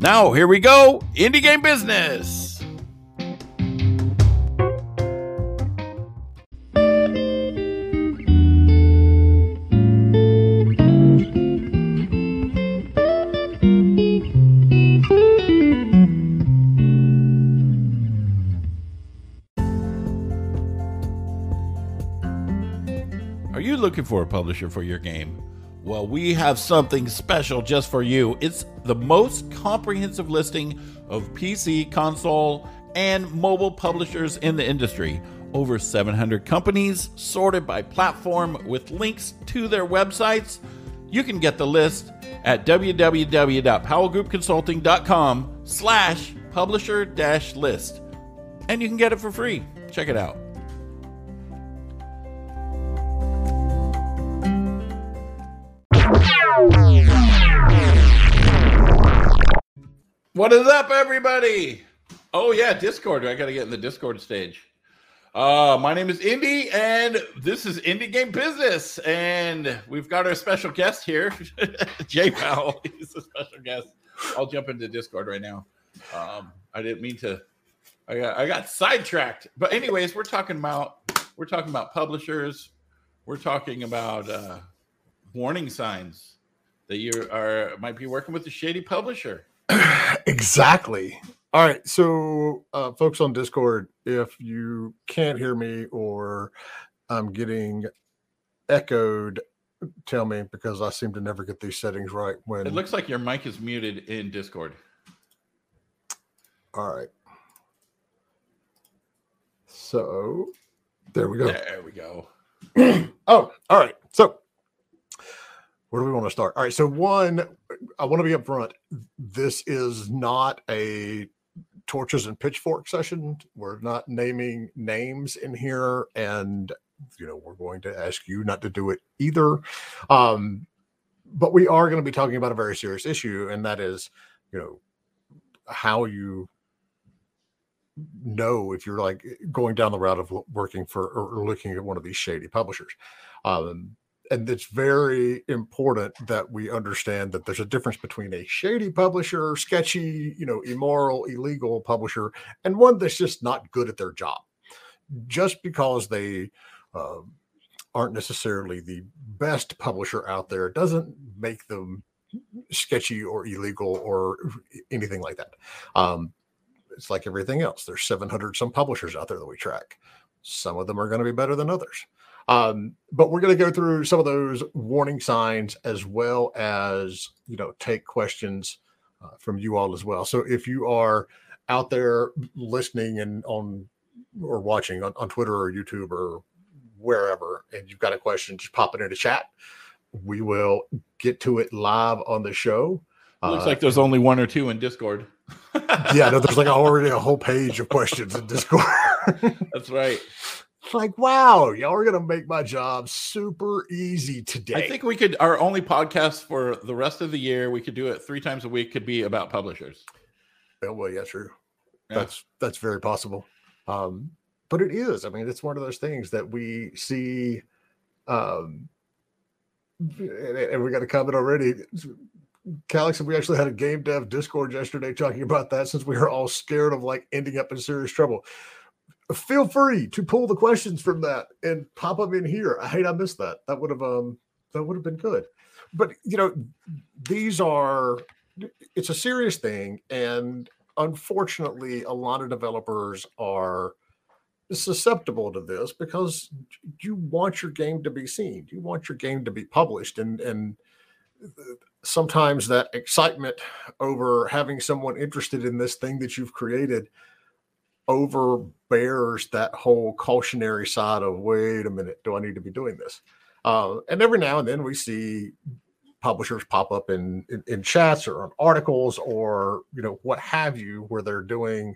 Now, here we go Indie Game Business. Are you looking for a publisher for your game? Well, we have something special just for you. It's the most comprehensive listing of PC, console, and mobile publishers in the industry. Over 700 companies sorted by platform with links to their websites. You can get the list at www.powellgroupconsulting.com slash publisher dash list. And you can get it for free. Check it out. What is up, everybody? Oh yeah, Discord. I gotta get in the Discord stage. Uh, my name is Indy, and this is Indie Game Business, and we've got our special guest here, Jay Powell. He's a special guest. I'll jump into Discord right now. Um, I didn't mean to. I got I got sidetracked, but anyways, we're talking about we're talking about publishers. We're talking about uh, warning signs that you are might be working with a shady publisher. exactly. All right. So, uh, folks on Discord, if you can't hear me or I'm getting echoed, tell me because I seem to never get these settings right. When It looks like your mic is muted in Discord. all right. So, there we go. There we go. Oh, all right. So, where do we want to start? All right. So, one, I want to be upfront. This is not a torches and pitchfork session. We're not naming names in here, and you know we're going to ask you not to do it either. Um, but we are going to be talking about a very serious issue, and that is, you know, how you know if you're like going down the route of working for or looking at one of these shady publishers. Um, and it's very important that we understand that there's a difference between a shady publisher, sketchy, you know, immoral, illegal publisher, and one that's just not good at their job. Just because they uh, aren't necessarily the best publisher out there doesn't make them sketchy or illegal or anything like that. Um, it's like everything else. There's 700 some publishers out there that we track. Some of them are going to be better than others. Um, but we're going to go through some of those warning signs as well as you know take questions uh, from you all as well. So if you are out there listening and on or watching on, on Twitter or YouTube or wherever, and you've got a question, just pop it into chat. We will get to it live on the show. Looks Uh, like there's only one or two in Discord. yeah, no, there's like already a whole page of questions in Discord. That's right. It's like, wow, y'all are gonna make my job super easy today. I think we could our only podcast for the rest of the year. We could do it three times a week. Could be about publishers. Yeah, well, yeah, true. Yeah. That's that's very possible. Um, but it is. I mean, it's one of those things that we see. Um, and, and we got a comment already. Calix, we actually had a game dev Discord yesterday talking about that since we were all scared of like ending up in serious trouble. Feel free to pull the questions from that and pop them in here. I hate I missed that. That would have um that would have been good. But you know, these are it's a serious thing and unfortunately a lot of developers are susceptible to this because you want your game to be seen you want your game to be published and and sometimes that excitement over having someone interested in this thing that you've created overbears that whole cautionary side of wait a minute do i need to be doing this uh, and every now and then we see publishers pop up in, in, in chats or on articles or you know what have you where they're doing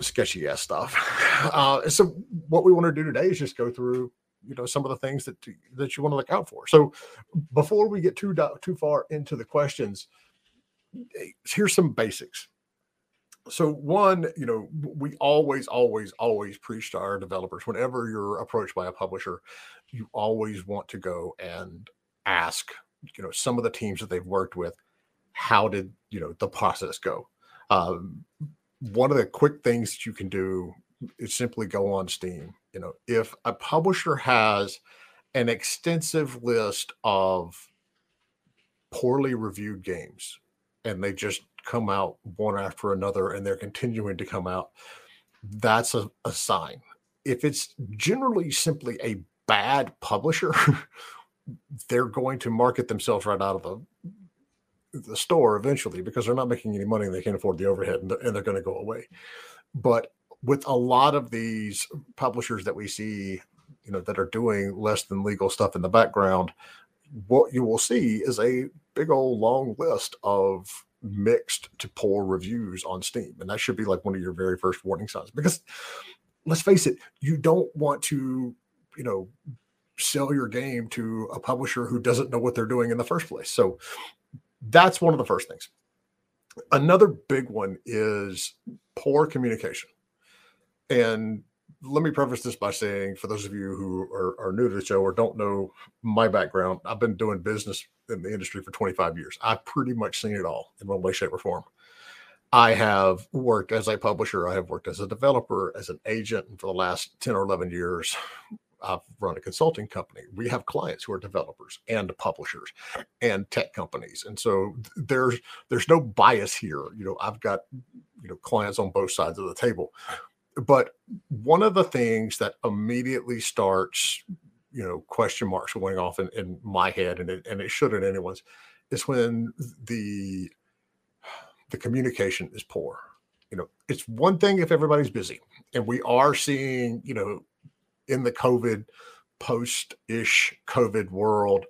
sketchy ass stuff. Uh, so what we want to do today is just go through you know some of the things that that you want to look out for. So before we get too too far into the questions, eh, here's some basics. So one, you know, we always, always, always preach to our developers whenever you're approached by a publisher, you always want to go and ask, you know, some of the teams that they've worked with, how did you know the process go? Um, one of the quick things that you can do is simply go on Steam. You know, if a publisher has an extensive list of poorly reviewed games and they just come out one after another and they're continuing to come out, that's a, a sign. If it's generally simply a bad publisher, they're going to market themselves right out of the the store eventually because they're not making any money and they can't afford the overhead and they're, and they're going to go away. But with a lot of these publishers that we see, you know, that are doing less than legal stuff in the background, what you will see is a big old long list of mixed to poor reviews on Steam. And that should be like one of your very first warning signs because let's face it, you don't want to, you know, sell your game to a publisher who doesn't know what they're doing in the first place. So that's one of the first things. Another big one is poor communication. And let me preface this by saying, for those of you who are, are, new to the show or don't know my background, I've been doing business in the industry for 25 years. I've pretty much seen it all in one way, shape, or form. I have worked as a publisher, I have worked as a developer, as an agent, and for the last 10 or 11 years, I've run a consulting company. We have clients who are developers and publishers and tech companies. And so there's there's no bias here. You know, I've got you know clients on both sides of the table. But one of the things that immediately starts, you know, question marks going off in, in my head, and it, and it should in anyone's, is when the the communication is poor. You know, it's one thing if everybody's busy, and we are seeing, you know, in the COVID post ish COVID world,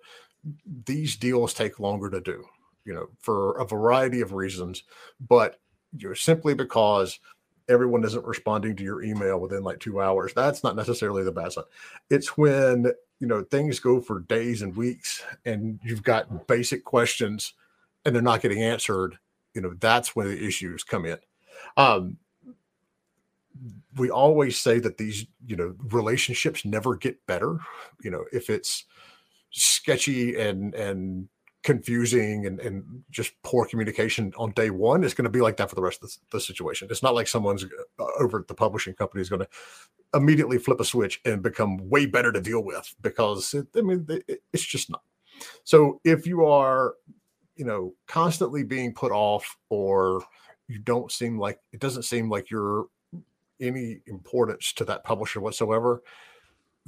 these deals take longer to do, you know, for a variety of reasons, but you know, simply because everyone isn't responding to your email within like two hours. That's not necessarily the bad sign. It's when you know things go for days and weeks and you've got basic questions and they're not getting answered, you know, that's when the issues come in. Um, we always say that these you know relationships never get better you know if it's sketchy and and confusing and, and just poor communication on day one it's going to be like that for the rest of the, the situation. It's not like someone's uh, over at the publishing company is going to immediately flip a switch and become way better to deal with because it, i mean it, it's just not. So if you are you know constantly being put off or you don't seem like it doesn't seem like you're any importance to that publisher whatsoever,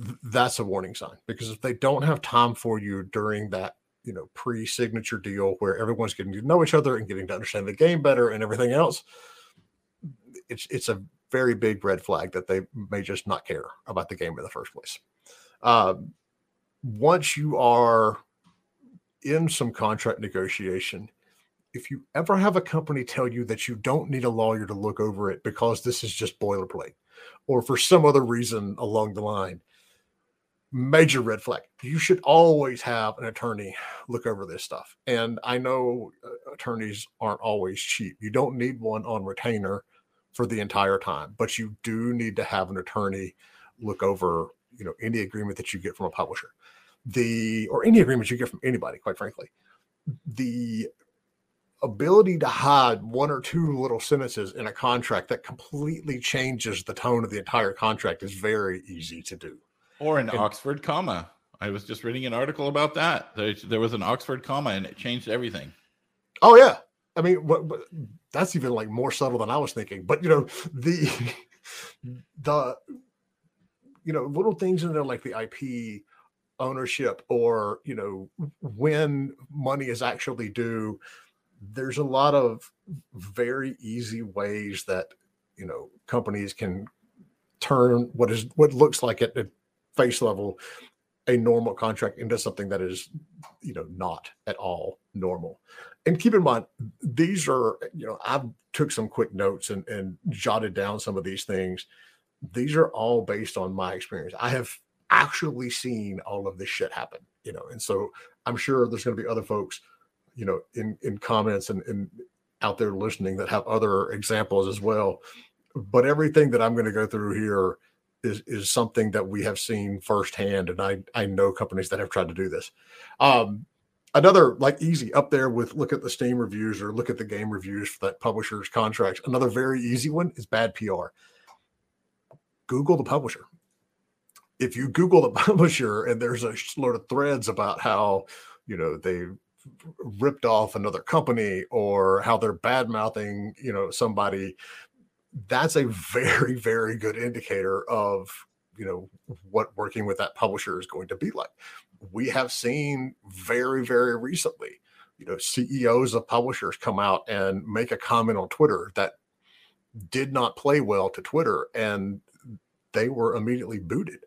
th- that's a warning sign because if they don't have time for you during that you know pre-signature deal where everyone's getting to know each other and getting to understand the game better and everything else it's it's a very big red flag that they may just not care about the game in the first place. Um, once you are in some contract negotiation if you ever have a company tell you that you don't need a lawyer to look over it because this is just boilerplate or for some other reason along the line, major red flag. You should always have an attorney look over this stuff. And I know uh, attorneys aren't always cheap. You don't need one on retainer for the entire time, but you do need to have an attorney look over, you know, any agreement that you get from a publisher. The or any agreement you get from anybody, quite frankly. The ability to hide one or two little sentences in a contract that completely changes the tone of the entire contract is very easy to do. Or an and, Oxford comma. I was just reading an article about that. There, there, was an Oxford comma and it changed everything. Oh yeah. I mean, what, what, that's even like more subtle than I was thinking. But you know, the the you know little things in there like the IP ownership or you know when money is actually due there's a lot of very easy ways that you know companies can turn what is what looks like it, at face level a normal contract into something that is you know not at all normal. And keep in mind these are you know i took some quick notes and, and jotted down some of these things. These are all based on my experience. I have actually seen all of this shit happen you know and so i'm sure there's going to be other folks you know in in comments and, and out there listening that have other examples as well. But everything that i'm going to go through here is is something that we have seen firsthand, and I I know companies that have tried to do this. Um, another like easy up there with look at the Steam reviews or look at the game reviews for that publisher's contracts. Another very easy one is bad PR. Google the publisher. If you Google the publisher and there's a load of threads about how you know they ripped off another company or how they're bad mouthing you know somebody that's a very very good indicator of you know what working with that publisher is going to be like. We have seen very very recently you know ceos of publishers come out and make a comment on twitter that did not play well to twitter and they were immediately booted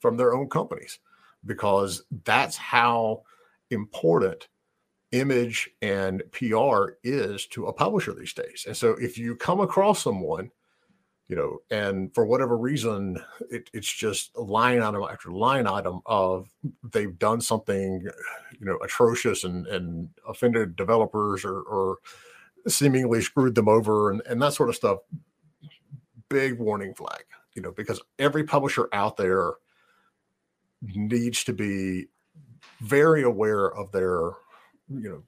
from their own companies because that's how important image and PR is to a publisher these days. And so if you come across someone, you know, and for whatever reason, it, it's just line item after line item of they've done something, you know, atrocious and, and offended developers or, or seemingly screwed them over and, and that sort of stuff. Big warning flag, you know, because every publisher out there needs to be very aware of their you know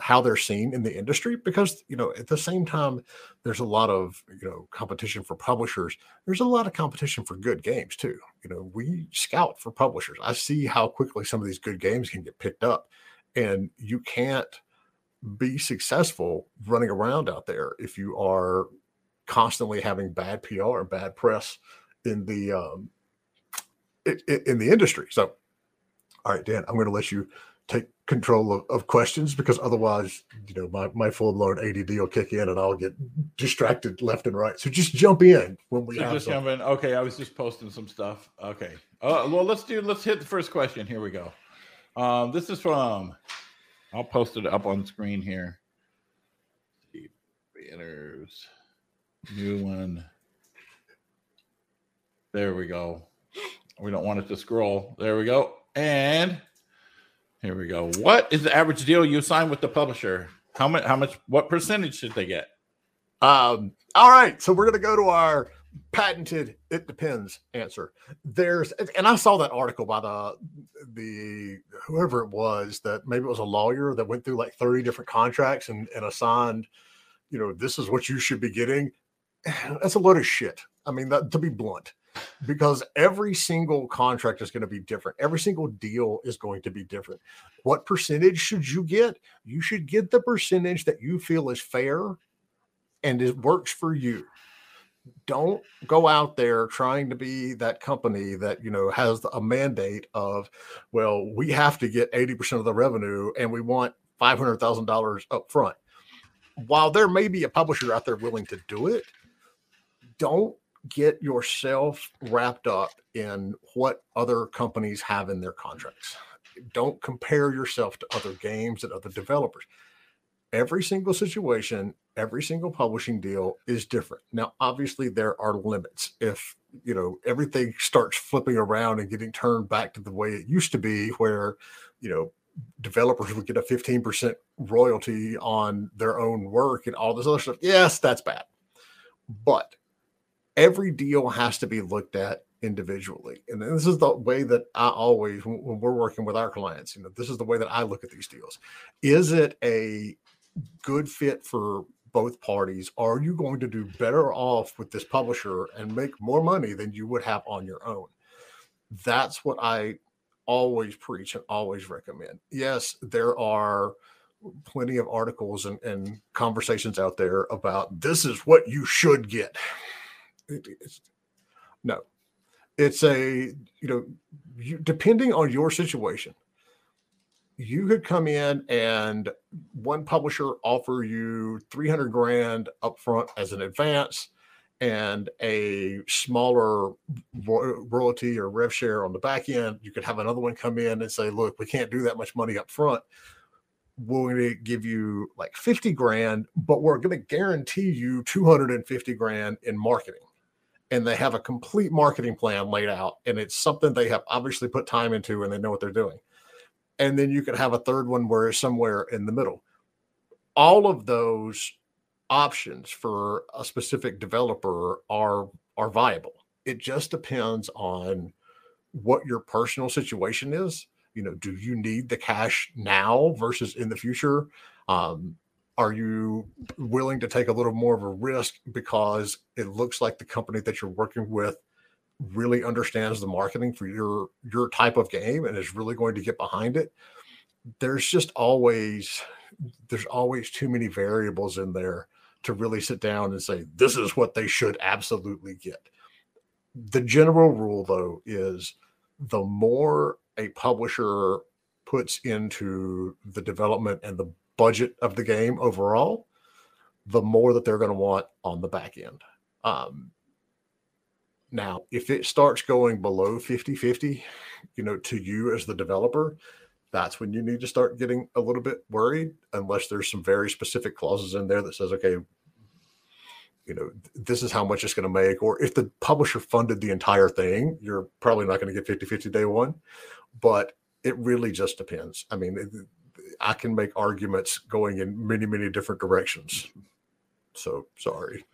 how they're seen in the industry because you know at the same time there's a lot of you know competition for publishers. There's a lot of competition for good games too. You know we scout for publishers. I see how quickly some of these good games can get picked up and you can't be successful running around out there if you are constantly having bad pr or bad press in the um in the industry. So all right dan i'm going to let you take control of, of, questions because otherwise, you know, my, my full blown ADD will kick in and I'll get distracted left and right. So just jump in when we so just jump in. Okay, I was just posting some stuff. Okay. Uh, well, let's do. Let's hit the first question. Here we go. Um, this is from. I'll post it up on screen here. See banners. New one. There we go. We don't want it to scroll. There we go. And here we go. What is the average deal you sign with the publisher? How much? How much? What percentage should they get? Um. All right. So we're going to go to our patented "it depends" answer. There's, and I saw that article by the the whoever it was that maybe it was a lawyer that went through like 30 different contracts and, and assigned, you know, this is what you should be getting. That's a load of shit. I mean, that, to be blunt because every single contract is going to be different. Every single deal is going to be different. What percentage should you get? You should get the percentage that you feel is fair and it works for you. Don't go out there trying to be that company that you know has a mandate of, well, we have to get 80% of the revenue and we want $500,000 up front. While there may be a publisher out there willing to do it, don't get yourself wrapped up in what other companies have in their contracts. Don't compare yourself to other games and other developers. Every single situation, every single publishing deal is different. Now, obviously, there are limits. If you know everything starts flipping around and getting turned back to the way it used to be, where you know developers would get a 15% royalty on their own work and all this other stuff. Yes, that's bad. But every deal has to be looked at individually. And this is the way that I always, when we're working with our clients, you know, this is the way that I look at these deals. Is it a good fit for both parties? Are you going to do better off with this publisher and make more money than you would have on your own? That's what I always preach and always recommend. Yes, there are plenty of articles and, and conversations out there about this is what you should get it's, no, it's a you know, you, depending on your situation, you could come in and one publisher offer you 300 grand upfront as an advance and a smaller royalty or rev share on the back end. You could have another one come in and say, look, we can't do that much money up front. We're going to give you like 50 grand, but we're going to guarantee you 250 grand in marketing. And they have a complete marketing plan laid out, and it's something they have obviously put time into and they know what they're doing. And then you could have a third one where it's somewhere in the middle. All of those options for a specific developer are are viable. It just depends on what your personal situation is. You know, do you need the cash now versus in the future? Um, are you willing to take a little more of a risk because it looks like the company that you're working with really understands the marketing for your your type of game and is really going to get behind it? There's just always there's always too many variables in there to really sit down and say, this is what they should absolutely get. The general rule, though, is the more a publisher puts into the development and the budget of the game overall, the more that they're going to want on the back end. Um, now, if it starts going below 50 50, you know, to you as the developer, that's when you need to start getting a little bit worried unless there's some very specific clauses in there that says okay you know this is how much it's going to make or if the publisher funded the entire thing you're probably not going to get 50 50 day one but it really just depends i mean i can make arguments going in many many different directions. So sorry.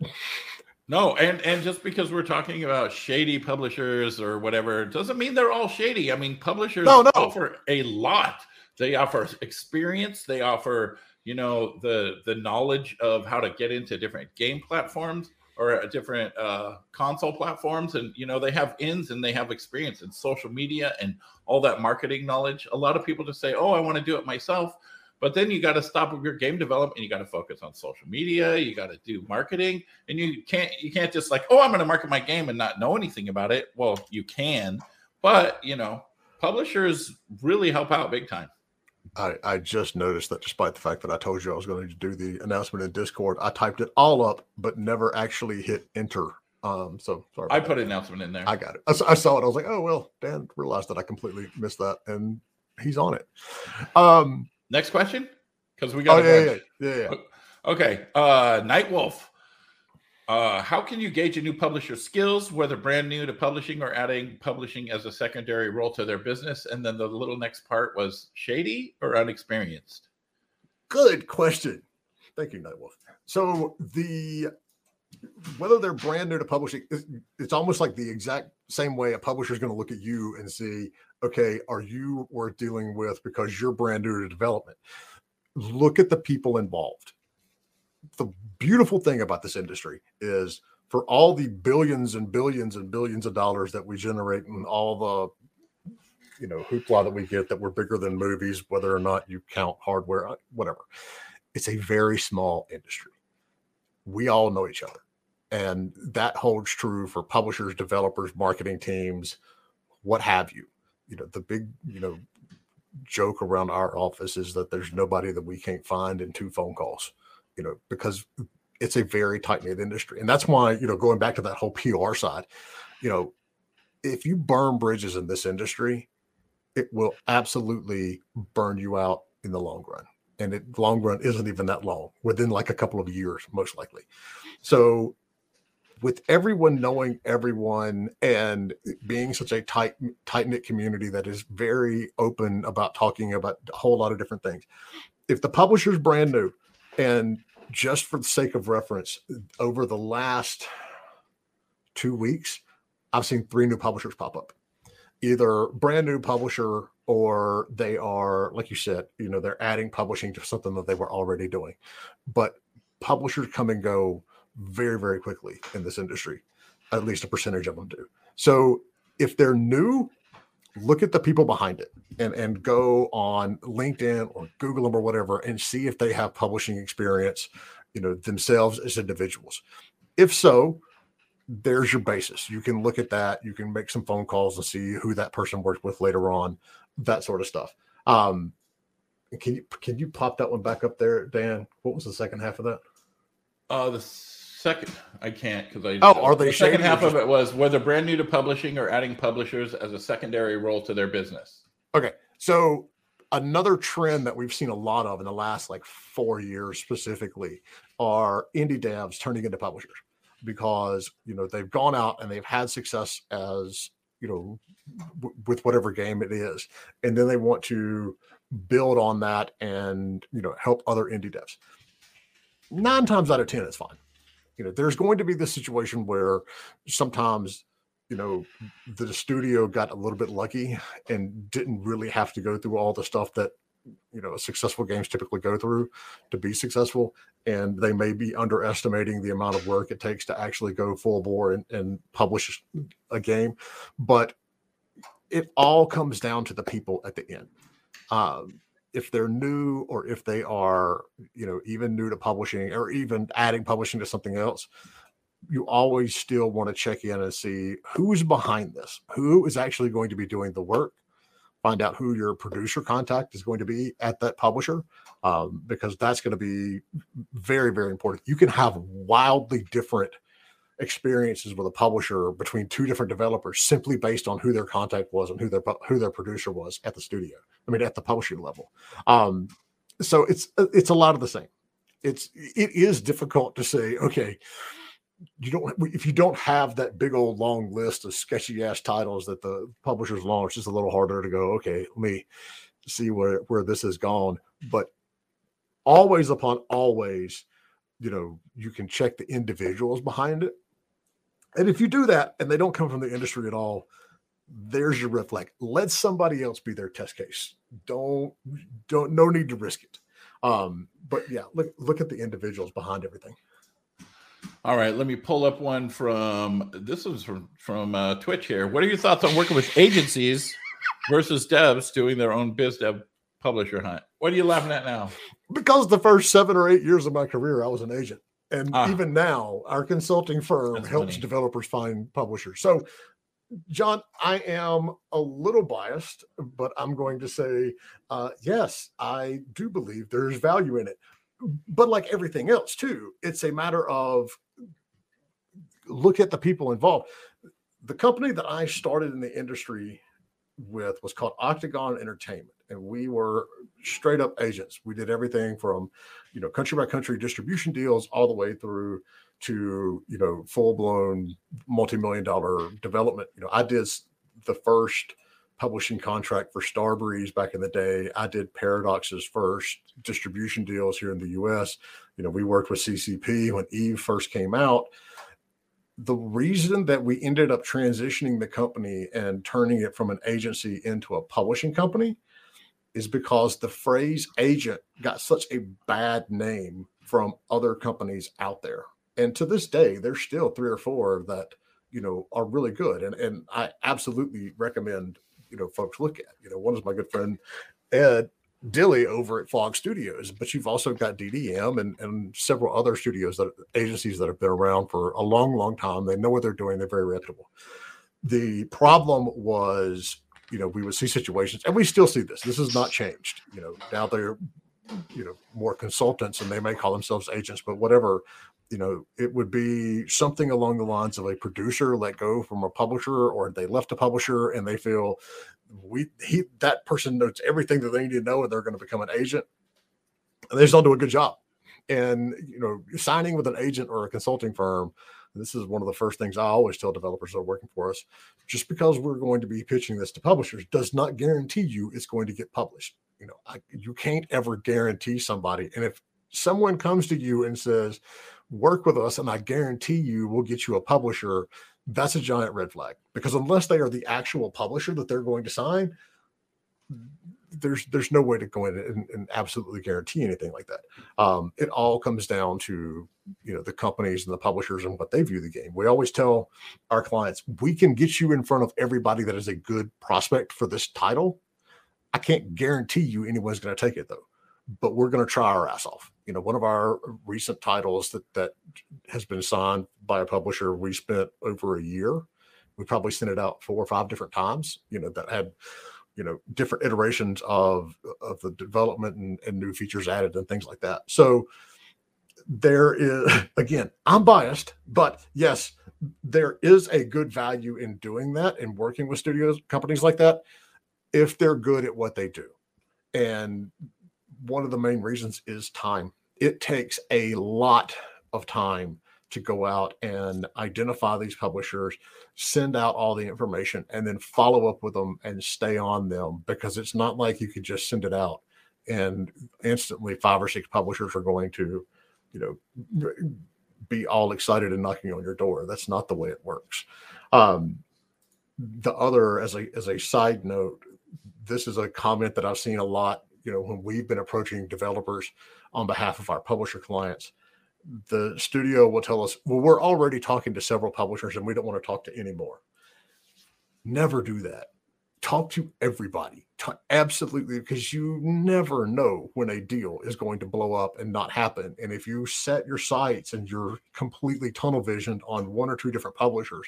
No and and just because we're talking about shady publishers or whatever doesn't mean they're all shady. I mean publishers no, no. offer a lot. They offer experience. They offer you know the the knowledge of how to get into different game platforms or different uh, console platforms and you know they have ins and they have experience in social media and all that marketing knowledge. A lot of people just say oh i want to do it myself but then you got to stop with your game development and you got to focus on social media you got to do marketing and you can't you can't just like oh i'm going to market my game and not know anything about it. Well you can but you know publishers really help out big time I, I just noticed that despite the fact that I told you I was going to do the announcement in Discord, I typed it all up, but never actually hit enter. Um, so sorry. I put that. an announcement in there. I got it. I, I, saw it. I was like, oh well, Dan realized that I completely missed that, and he's on it. Um, next question, because we got. Oh yeah, yeah, yeah, yeah. Okay, uh, Night Wolf. Uh, how can you gauge a new publisher's skills, whether brand new to publishing or adding publishing as a secondary role to their business? And then the little next part was shady or unexperienced? Good question. Thank you, Nightwolf. So the whether they're brand new to publishing, it's almost like the exact same way a publisher is going to look at you and see, okay, are you worth dealing with because you're brand new to development? Look at the people involved the beautiful thing about this industry is for all the billions and billions and billions of dollars that we generate and all the you know hoopla that we get that we're bigger than movies whether or not you count hardware uh, whatever it's a very small industry. We all know each other. And that holds true for publishers developers marketing teams what have you. You know the big you know joke around our office is that there's nobody that we can't find in two phone calls you know, because it's a very tight knit industry. And that's why, you know, going back to that whole PR side, you know, if you burn bridges in this industry, it will absolutely burn you out in the long run. And it long run isn't even that long, within like a couple of years, most likely. So with everyone knowing everyone and being such a tight tight knit community that is very open about talking about a whole lot of different things. If the publisher's brand new and just for the sake of reference, over the last two weeks, I've seen three new publishers pop up. Either brand new publisher or they are, like you said, you know, they're adding publishing to something that they were already doing. But publishers come and go very, very quickly in this industry. At least a percentage of them do. So if they're new, look at the people behind it and and go on linkedin or google them or whatever and see if they have publishing experience you know themselves as individuals. If so there's your basis. You can look at that. You can make some phone calls and see who that person worked with later on that sort of stuff. Um can you can you pop that one back up there dan? What was the second half of that? Uh the Second, I can't because I. Oh, are they The second half of it was whether brand new to publishing or adding publishers as a secondary role to their business. Okay. So another trend that we've seen a lot of in the last like four years specifically are indie devs turning into publishers because you know they've gone out and they've had success as you know w- with whatever game it is and then they want to build on that and you know help other indie devs nine times out of ten it's fine you know there's going to be this situation where sometimes you know the studio got a little bit lucky and didn't really have to go through all the stuff that you know successful games typically go through to be successful and they may be underestimating the amount of work it takes to actually go full bore and, and publish a game but it all comes down to the people at the end. Um, if they're new or if they are you know even new to publishing or even adding publishing to something else you always still want to check in and see who's behind this, who is actually going to be doing the work. Find out who your producer contact is going to be at that publisher, um, because that's going to be very, very important. You can have wildly different experiences with a publisher between two different developers simply based on who their contact was and who their who their producer was at the studio. I mean, at the publishing level. Um, so it's it's a lot of the same. It's it is difficult to say, okay, you don't if you don't have that big old long list of sketchy ass titles that the publishers launched, it's a little harder to go okay let me see where where this has gone but always upon always you know you can check the individuals behind it and if you do that and they don't come from the industry at all there's your red flag let somebody else be their test case don't don't no need to risk it um but yeah look look at the individuals behind everything All right, let me pull up one from this is from from uh, Twitch here. What are your thoughts on working with agencies versus devs doing their own biz dev publisher hunt? What are you laughing at now? because the first seven or eight years of my career, I was an agent. And Ah. even now, our consulting firm That's helps funny. developers find publishers. So, John, I am a little biased, but I'm going to say, uh, yes, I do believe there's value in it. But like everything else, too, it's a matter of look at the people involved. The company that I started in the industry with was called Octagon Entertainment, and we were straight up agents. We did everything from, you know, country by country distribution deals all the way through to, you know, full blown multi million dollar development. You know, I did the first publishing contract for Starbreeze back in the day. I did Paradox's first distribution deals here in the US. You know, we worked with CCP when Eve first came out the reason that we ended up transitioning the company and turning it from an agency into a publishing company is because the phrase agent got such a bad name from other companies out there. And to this day, there's still three or four that, you know, are really good. And and I absolutely recommend, you know, folks look at. You know, one is my good friend Ed Dille over at Fog Studios, but you've also got DDM and, and several other studios that agencies that have been around for a long, long time. They know what they're doing. They're very reputable. The problem was, you know, we would see situations, and we still see this. This has not changed. You know, now they're, you know, more consultants, and they may call themselves agents, but whatever. You know, it would be something along the lines of a producer let go from a publisher, or they left a publisher and they feel we he that person knows everything that they need to know, and they're going to become an agent, and they just don't do a good job. And you know, signing with an agent or a consulting firm this is one of the first things I always tell developers that are working for us. Just because we're going to be pitching this to publishers does not guarantee you it's going to get published. You know, I, you can't ever guarantee somebody. And if someone comes to you and says, "Work with us, and I guarantee you we'll get you a publisher," that's a giant red flag. Because unless they are the actual publisher that they're going to sign, there's there's no way to go in and, and absolutely guarantee anything like that. Um, it all comes down to you know the companies and the publishers and what they view the game. We always tell our clients we can get you in front of everybody that is a good prospect for this title. I can't guarantee you anyone's going to take it though, but we're going to try our ass off. You know, one of our recent titles that that has been signed by a publisher, we spent over a year. We probably sent it out four or five different times. You know, that had you know different iterations of of the development and, and new features added and things like that so there is again, I'm biased, but yes, there is a good value in doing that and working with studios companies like that if they're good at what they do. And one of the main reasons is time. It takes a lot of time to go out and identify these publishers, send out all the information, and then follow up with them and stay on them because it's not like you could just send it out and instantly five or six publishers are going to, you know, be all excited and knocking on your door. That's not the way it works. Um, the other, as a as a side note, this is a comment that I've seen a lot. You know, when we've been approaching developers on behalf of our publisher clients, the studio will tell us, "Well, we're already talking to several publishers, and we don't want to talk to any more." Never do that. Talk to everybody. Talk, absolutely because you never know when a deal is going to blow up and not happen. And if you set your sights and you're completely tunnel visioned on one or two different publishers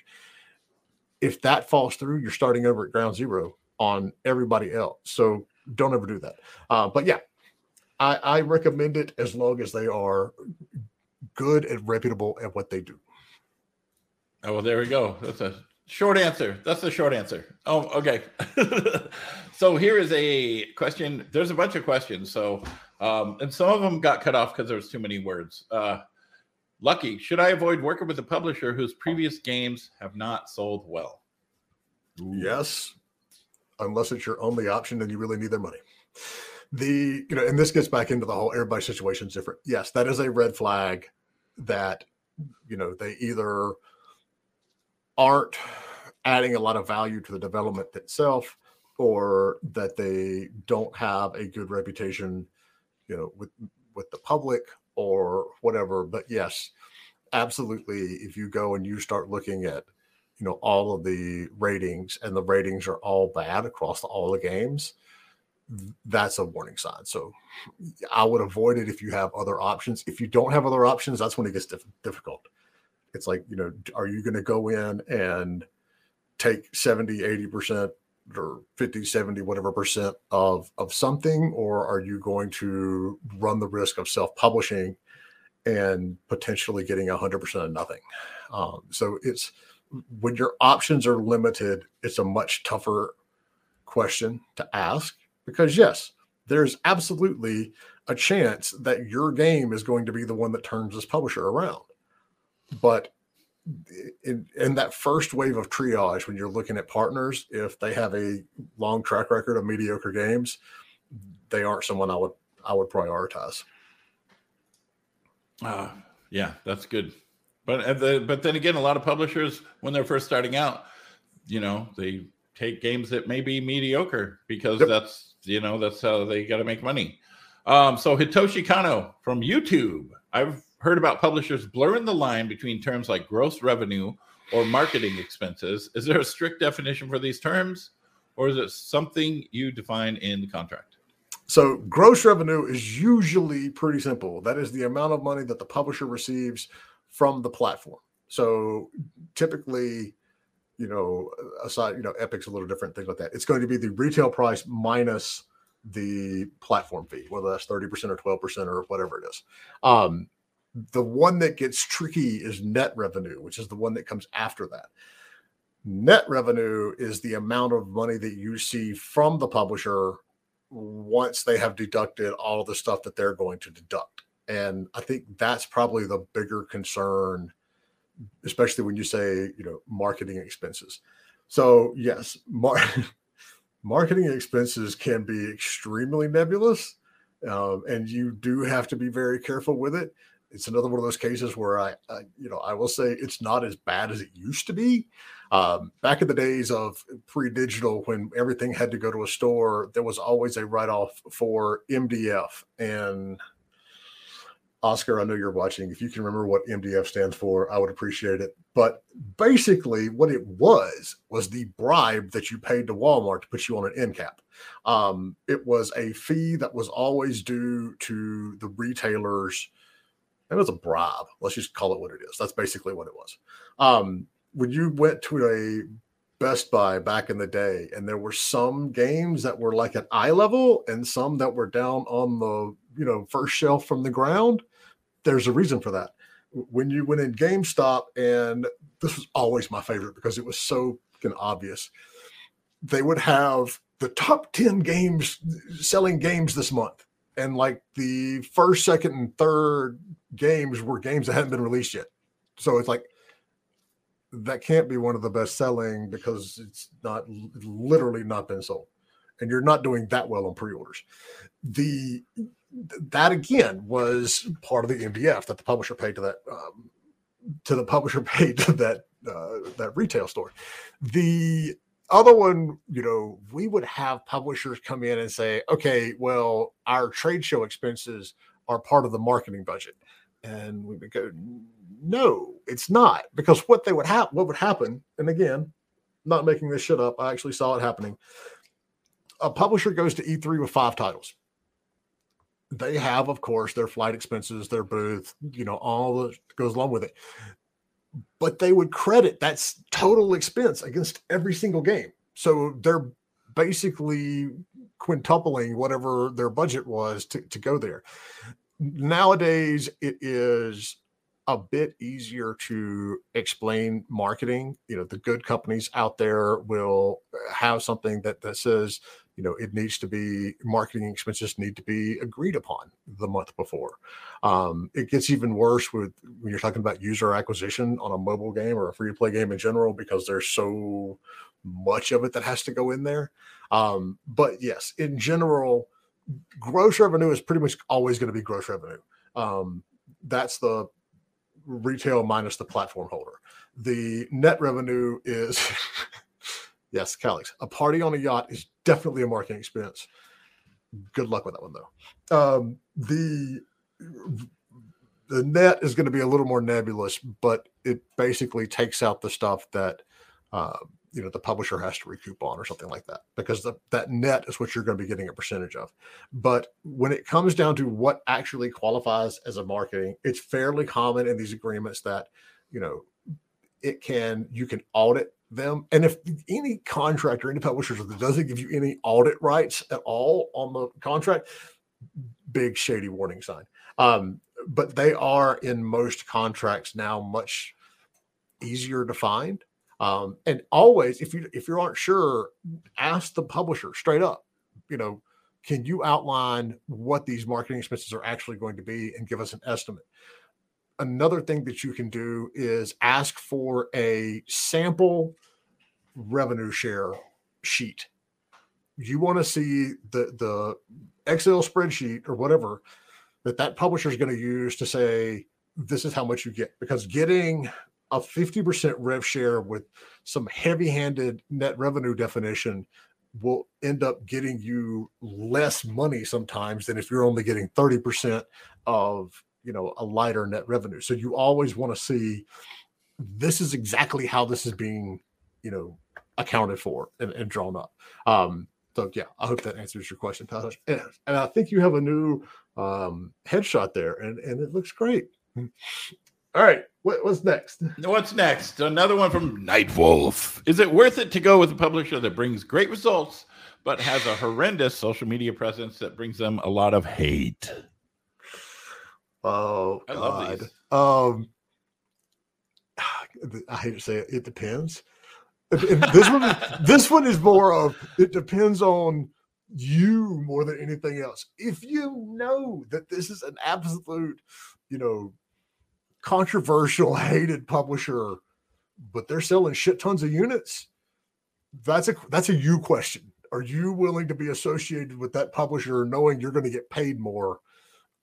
if that falls through you're starting over at ground zero on everybody else. So don't ever do that uh, but yeah I, I recommend it as long as they are good and reputable at what they do oh well there we go that's a Short answer. That's the short answer. Oh, okay. so here is a question. There's a bunch of questions. So, um, and some of them got cut off because there was too many words. Uh, Lucky, should I avoid working with a publisher whose previous games have not sold well? Yes, unless it's your only option and you really need their money. The you know, and this gets back into the whole everybody situation is different. Yes, that is a red flag that you know they either aren't adding a lot of value to the development itself or that they don't have a good reputation you know with with the public or whatever but yes absolutely if you go and you start looking at you know all of the ratings and the ratings are all bad across the, all the games that's a warning sign. So i would avoid it if you have other options. If you don't have other options that's when it gets diff- difficult. It's like you know are you going to go in and take 70 80% or 50 70 whatever percent of of something or are you going to run the risk of self-publishing and potentially getting 100% of nothing? Um, so it's when your options are limited it's a much tougher question to ask because yes there's absolutely a chance that your game is going to be the one that turns this publisher around but in, in, that first wave of triage, when you're looking at partners, if they have a long track record of mediocre games, they aren't someone I would I would prioritize. Uh, yeah, that's good. But uh, the, but then again, a lot of publishers when they're first starting out, you know, they take games that may be mediocre because yep. that's you know that's how they got to make money. Um, so Hitoshi Kano from YouTube, I've heard about publishers blurring the line between terms like gross revenue or marketing expenses. Is there a strict definition for these terms, or is it something you define in the contract? So, gross revenue is usually pretty simple. That is the amount of money that the publisher receives from the platform. So, typically, you know, aside, you know, Epic's a little different, things like that. It's going to be the retail price minus the platform fee, whether that's 30% or 12% or whatever it is. Um, the one that gets tricky is net revenue, which is the one that comes after that. Net revenue is the amount of money that you see from the publisher once they have deducted all the stuff that they're going to deduct. And I think that's probably the bigger concern, especially when you say, you know, marketing expenses. So, yes, mar- marketing expenses can be extremely nebulous. Um, and you do have to be very careful with it it's another one of those cases where I, I, you know, I will say it's not as bad as it used to be. Um, back in the days of pre-digital, when everything had to go to a store, there was always a write-off for MDF. And Oscar, I know you're watching. If you can remember what MDF stands for, I would appreciate it. But basically, what it was was the bribe that you paid to Walmart to put you on an end cap. Um, it was a fee that was always due to the retailers it was a bribe. Let's just call it what it is. That's basically what it was. Um, when you went to a Best Buy back in the day, and there were some games that were like at eye level and some that were down on the you know first shelf from the ground. There's a reason for that. When you went in GameStop, and this was always my favorite because it was so obvious, they would have the top 10 games selling games this month. And like the first, second, and third games were games that hadn't been released yet. So it's like that can't be one of the best selling because it's not literally not been sold and you're not doing that well on pre-orders the that again was part of the MDF that the publisher paid to that um, to the publisher paid to that uh, that retail store the other one you know we would have publishers come in and say okay well our trade show expenses are part of the marketing budget and we would go no, it's not because what they would have, what would happen, and again, not making this shit up. I actually saw it happening. A publisher goes to E3 with five titles. They have, of course, their flight expenses, their booth, you know, all that goes along with it. But they would credit that's total expense against every single game. So they're basically quintupling whatever their budget was to, to go there. Nowadays, it is a bit easier to explain marketing. You know, the good companies out there will uh, have something that, that says, you know, it needs to be marketing expenses need to be agreed upon the month before. Um, it gets even worse with when you're talking about user acquisition on a mobile game or a free to play game in general because there's so much of it that has to go in there. Um, but yes, in general, gross revenue is pretty much always going to be gross revenue. Um, that's the retail minus the platform holder. The net revenue is, yes, Calix, a party on a yacht is definitely a marketing expense. Good luck with that one, though. Um, the the net is going to be a little more nebulous, but it basically takes out the stuff that uh, you know the publisher has to recoup on or something like that because the, that net is what you're going to be getting a percentage of. But when it comes down to what actually qualifies as a marketing it's fairly common in these agreements that you know it can you can audit them. And if any contract or any publisher that doesn't give you any audit rights at all on the contract big shady warning sign. Um, but they are in most contracts now much easier to find um, and always, if you if you aren't sure, ask the publisher straight up. You know, can you outline what these marketing expenses are actually going to be and give us an estimate? Another thing that you can do is ask for a sample revenue share sheet. You want to see the the Excel spreadsheet or whatever that that publisher is going to use to say this is how much you get because getting a 50% rev share with some heavy handed net revenue definition will end up getting you less money sometimes than if you're only getting 30% of you know a lighter net revenue. So you always want to see this is exactly how this is being you know accounted for and, and drawn up. Um so yeah i hope that answers your question Todd. And, and i think you have a new um headshot there and and it looks great all right. What, what's next? What's next? Another one from Nightwolf. Is it worth it to go with a publisher that brings great results, but has a horrendous social media presence that brings them a lot of hate? Oh, I God. Um, I hate to say it. It depends. this one, this one is more of it depends on you more than anything else. If you know that this is an absolute, you know, controversial, hated publisher, but they're selling shit tons of units. That's a that's a you question. Are you willing to be associated with that publisher knowing you're going to get paid more?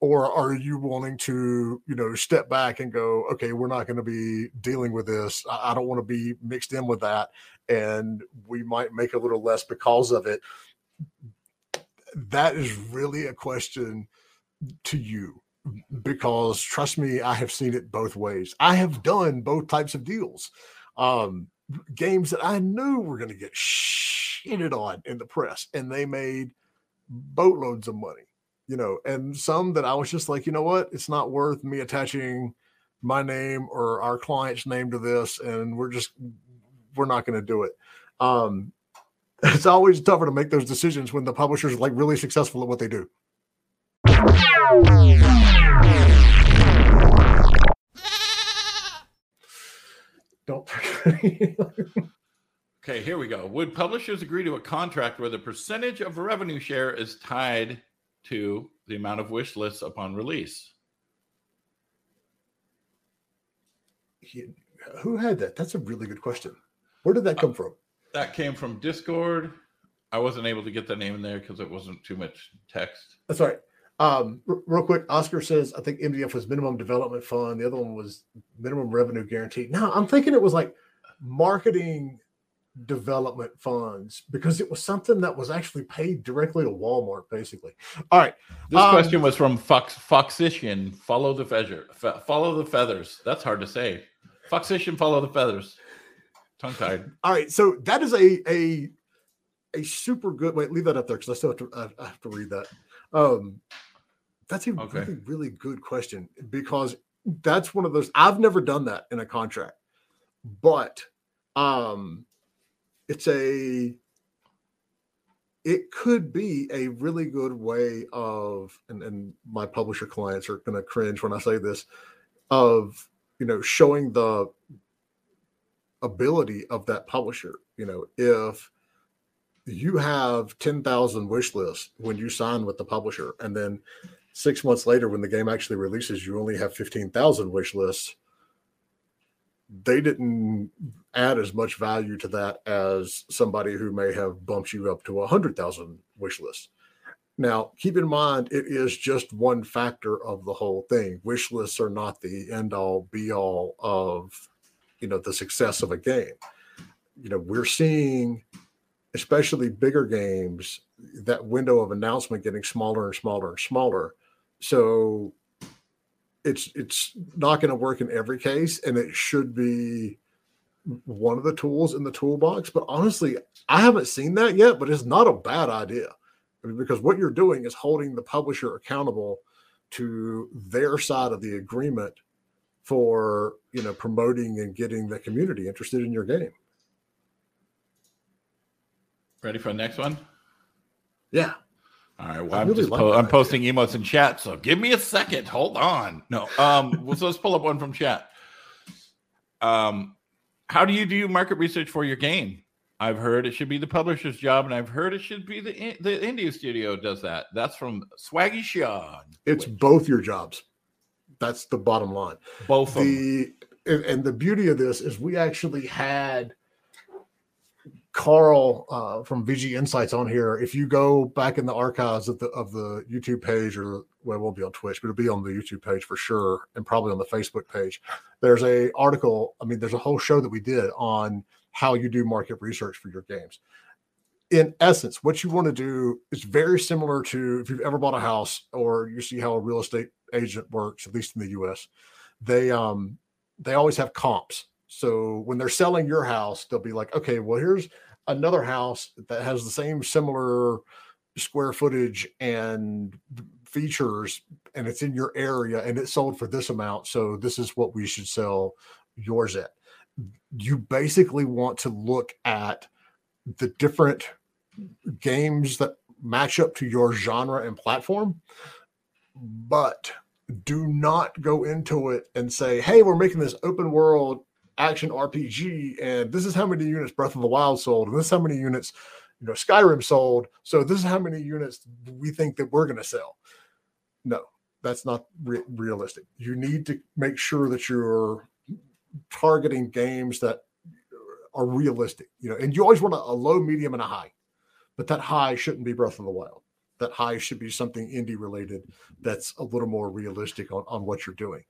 Or are you willing to, you know, step back and go, okay, we're not going to be dealing with this. I, don't want to be mixed in with that. And we might make a little less because of it. That is really a question to you because trust me, I have seen it both ways. I have done both types of deals. Um, games that I knew were going to get shitted on in the press, and they made boatloads of money, you know, and some that I was just like, you know what, it's not worth me attaching my name or our client's name to this, and we're just we're not going to do it. Um, it's always tougher to make those decisions when the publisher's are like really successful at what they do. Don't Okay, here we go. Would publishers agree to a contract where the percentage of revenue share is tied to the amount of wish lists upon release? He, who had that? That's a really good question. Where did that come uh, from? That came from Discord. I wasn't able to get the name in there because it wasn't too much text. That's all right. Um, real quick, Oscar says I think MDF was minimum development fund. The other one was minimum revenue guarantee. Now I'm thinking it was like marketing development funds because it was something that was actually paid directly to Walmart, basically. All right. This um, question was from Fox Foxician. Follow the feather. Follow the feathers. That's hard to say. Foxician. Follow the feathers. Tongue tied. All right. So that is a a a super good. Wait, leave that up there because I still have to I have to read that. Um, that's a okay. really really good question because that's one of those I've never done that in a contract, but um it's a it could be a really good way of and, and my publisher clients are going to cringe when i say this of you know showing the ability of that publisher you know if you have 10,000 wish lists when you sign with the publisher and then 6 months later when the game actually releases you only have 15,000 wish lists they didn't add as much value to that as somebody who may have bumped you up to a hundred thousand wish lists. Now, keep in mind, it is just one factor of the whole thing. Wish lists are not the end all be all of, you know, the success of a game. You know, we're seeing, especially bigger games, that window of announcement getting smaller and smaller and smaller. So it's it's not going to work in every case, and it should be one of the tools in the toolbox. But honestly, I haven't seen that yet, but it's not a bad idea I mean, because what you're doing is holding the publisher accountable to their side of the agreement for you know promoting and getting the community interested in your game. Ready for the next one? Yeah. All right. Well, I'm really like po- I'm posting emotes in chat, so give me a second. Hold on. No. Um. well, so let's pull up one from chat. Um, how do you do market research for your game? I've heard it should be the publisher's job, and I've heard it should be the the indie studio does that. That's from Swaggy Sean. It's both your jobs. That's the bottom line. Both the and, and the beauty of this is we actually had Carl uh, from VG Insights on here. If you go back in the archives of the of the YouTube page, or well, it won't be on Twitch, but it'll be on the YouTube page for sure, and probably on the Facebook page. There's a article. I mean, there's a whole show that we did on how you do market research for your games. In essence, what you want to do is very similar to if you've ever bought a house or you see how a real estate agent works, at least in the U.S. They um they always have comps so when they're selling your house, they'll be like, okay, well, here's another house that has the same similar square footage and features, and it's in your area and it's sold for this amount. So this is what we should sell yours at. You basically want to look at the different games that match up to your genre and platform, but do not go into it and say, hey, we're making this open world action RPG, and this is how many units Breath of the Wild sold, and this is how many units you know Skyrim sold. So this is how many units we think that we're going to sell. No, that's not re- realistic. You need to make sure that you're targeting games that are realistic. You know, and you always want a, a low, medium, and a high, but that high shouldn't be Breath of the Wild. That high should be something indie related that's a little more realistic on, on what you're doing.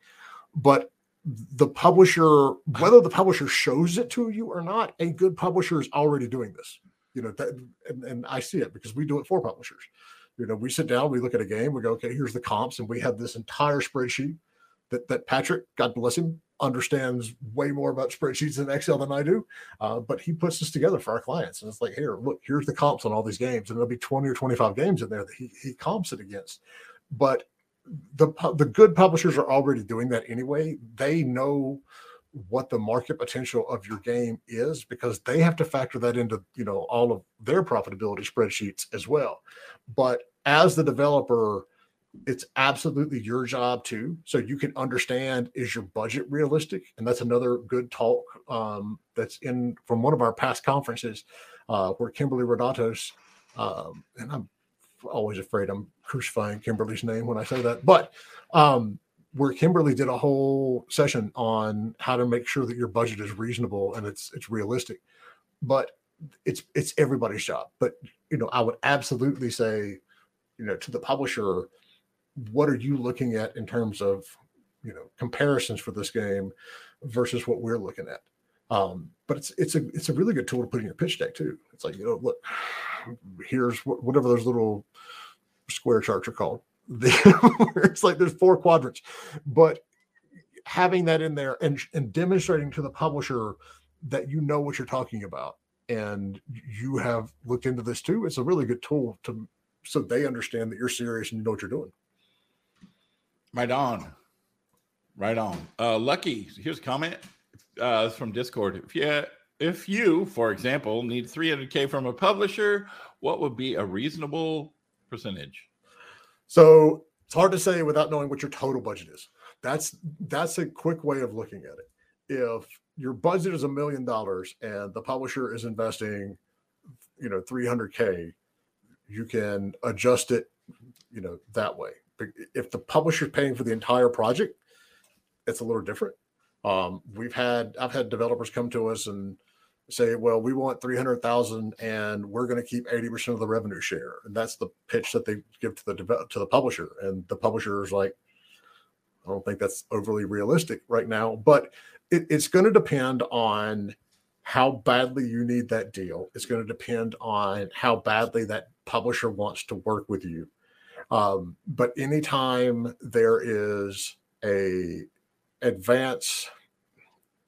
But the publisher, whether the publisher shows it to you or not, a good publisher is already doing this. You know, that, and, and I see it because we do it for publishers. You know, we sit down, we look at a game, we go, okay, here's the comps, and we have this entire spreadsheet that that Patrick, God bless him, understands way more about spreadsheets and Excel than I do. Uh, but he puts this together for our clients, and it's like, here, look, here's the comps on all these games, and there'll be 20 or 25 games in there that he he comps it against. But the the good publishers are already doing that anyway. They know what the market potential of your game is because they have to factor that into you know all of their profitability spreadsheets as well. But as the developer, it's absolutely your job too. So you can understand is your budget realistic? And that's another good talk um, that's in from one of our past conferences uh, where Kimberly Rodatos, um, and I'm always afraid I'm crucifying Kimberly's name when I say that, but um, where Kimberly did a whole session on how to make sure that your budget is reasonable and it's it's realistic. But it's it's everybody's job. But you know, I would absolutely say, you know, to the publisher, what are you looking at in terms of you know comparisons for this game versus what we're looking at? Um, but it's it's a it's a really good tool to put in your pitch deck too. It's like you know, look, here's whatever those little square charts are called. it's like there's four quadrants, but having that in there and, and demonstrating to the publisher that you know what you're talking about and you have looked into this too, it's a really good tool to so they understand that you're serious and you know what you're doing. Right on. Right on. Uh, Lucky, here's a comment uh, from Discord. If you, if you, for example, need 300K from a publisher, what would be a reasonable percentage? So it's hard to say without knowing what your total budget is. That's that's a quick way of looking at it. If your budget is a million dollars and the publisher is investing, you know, 300k, you can adjust it, you know, that way if the publisher's paying for the entire project, it's a little different. Um, we've had I've had developers come to us and say, "Well, we want three hundred thousand, and we're going to keep eighty percent of the revenue share." And that's the pitch that they give to the to the publisher, and the publisher is like, "I don't think that's overly realistic right now." But it, it's going to depend on how badly you need that deal. It's going to depend on how badly that publisher wants to work with you. Um, but anytime there is a advance,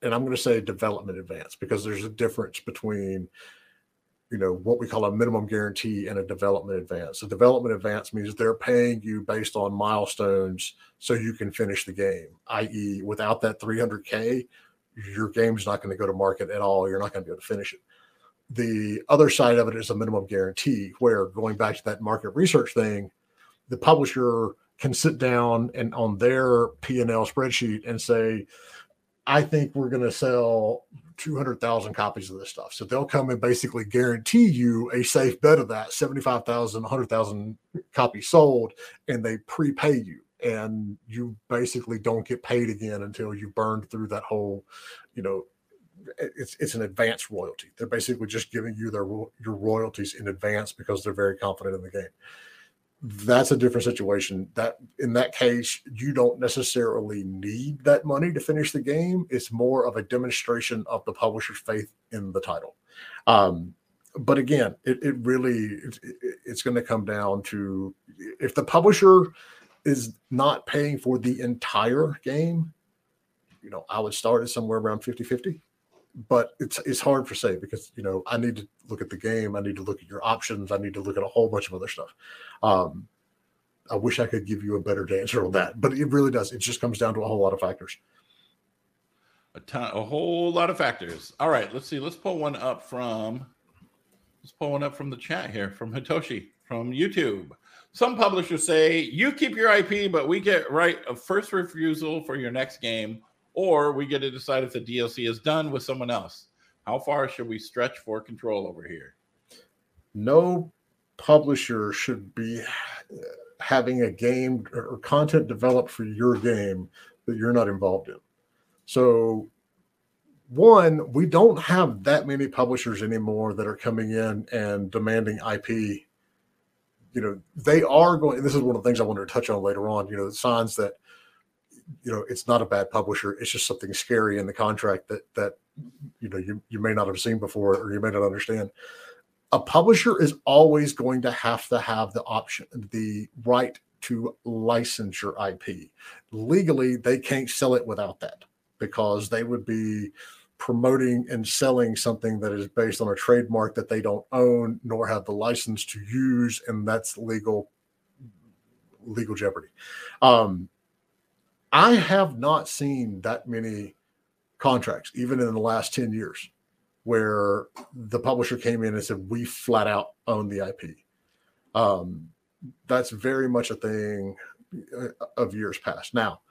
and I'm going to say development advance because there's a difference between you know what we call a minimum guarantee and a development advance. A development advance means they're paying you based on milestones so you can finish the game. I.e., without that 300k, your game's not going to go to market at all. You're not going to be able to finish it. The other side of it is a minimum guarantee, where going back to that market research thing, the publisher can sit down and on their P&L spreadsheet and say, I think we're going to sell 200,000 copies of this stuff. So they'll come and basically guarantee you a safe bet of that 75,000, 100,000 copies sold, and they prepay you. And you basically don't get paid again until you burned through that whole, you know, it's it's an advance royalty. They're basically just giving you their your royalties in advance because they're very confident in the game that's a different situation. That in that case, you don't necessarily need that money to finish the game. It's more of a demonstration of the publisher's faith in the title. Um, but again, it, it really it, it's going to come down to if the publisher is not paying for the entire game, you know, I would start at somewhere around 50 50 but it's it's hard for say because you know I need to look at the game, I need to look at your options, I need to look at a whole bunch of other stuff. Um, I wish I could give you a better answer on that, but it really does. It just comes down to a whole lot of factors. A ton, a whole lot of factors. All right, let's see. Let's pull one up from. Let's pull one up from the chat here from Hitoshi from YouTube. Some publishers say you keep your IP, but we get right of first refusal for your next game or we get to decide if the DLC is done with someone else. How far should we stretch for control over here? No publisher should be having a game or content developed for your game that you're not involved in. So, one, we don't have that many publishers anymore that are coming in and demanding IP. You know, they are going, this is one of the things I wanted to touch on later on, you know, the signs that you know it's not a bad publisher it's just something scary in the contract that that you know you, you may not have seen before or you may not understand. A publisher is always going to have to have the option the right to license your ip legally they can't sell it without that because they would be promoting and selling something that is based on a trademark that they don't own nor have the license to use and that's legal legal jeopardy. Um, I have not seen that many contracts, even in the last 10 years, where the publisher came in and said, We flat out own the IP. Um, that's very much a thing uh, of years past. Now,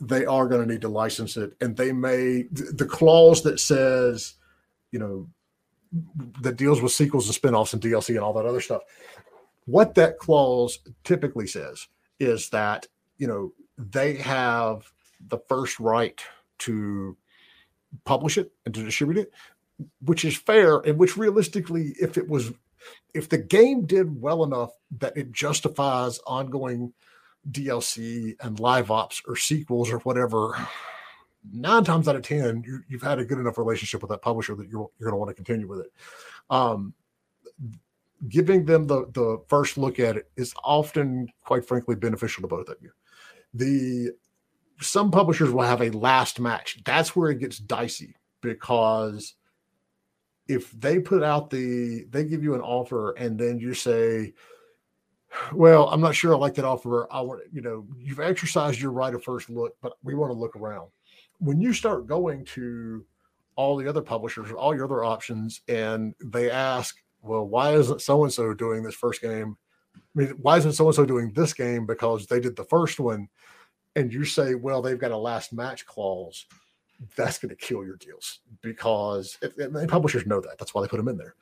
they are going to need to license it, and they may the clause that says, you know, that deals with sequels and spinoffs and DLC and all that other stuff. What that clause typically says is that you know they have the first right to publish it and to distribute it, which is fair and which realistically, if it was if the game did well enough that it justifies ongoing DLC and live ops or sequels or whatever, nine times out of ten, you, have had a good enough relationship with that publisher that you're, you're going to want to continue with it. Um, giving them the the first look at it is often, quite frankly, beneficial to both of you. The some publishers will have a last match. That's where it gets dicey because if they put out the they give you an offer and then you say well i'm not sure i like that offer. I want you know you've exercised your right of first look but we want to look around. When you start going to all the other publishers all your other options and they ask well why isn't so and so doing this first game i mean why isn't so and so doing this game because they did the first one and you say well they've got a last match clause that's going to kill your deals because it, publishers know that. That's why they put them in there.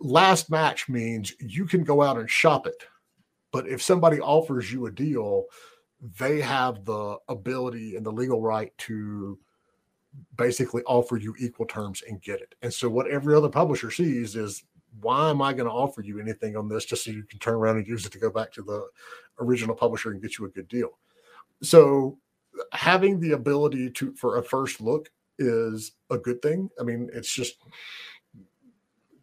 Last match means you can go out and shop it, but if somebody offers you a deal, they have the ability and the legal right to basically offer you equal terms and get it. And so what every other publisher sees is why am I going to offer you anything on this just so you can turn around and use it to go back to the original publisher and get you a good deal? So having the ability to for a first look is a good thing. I mean, it's just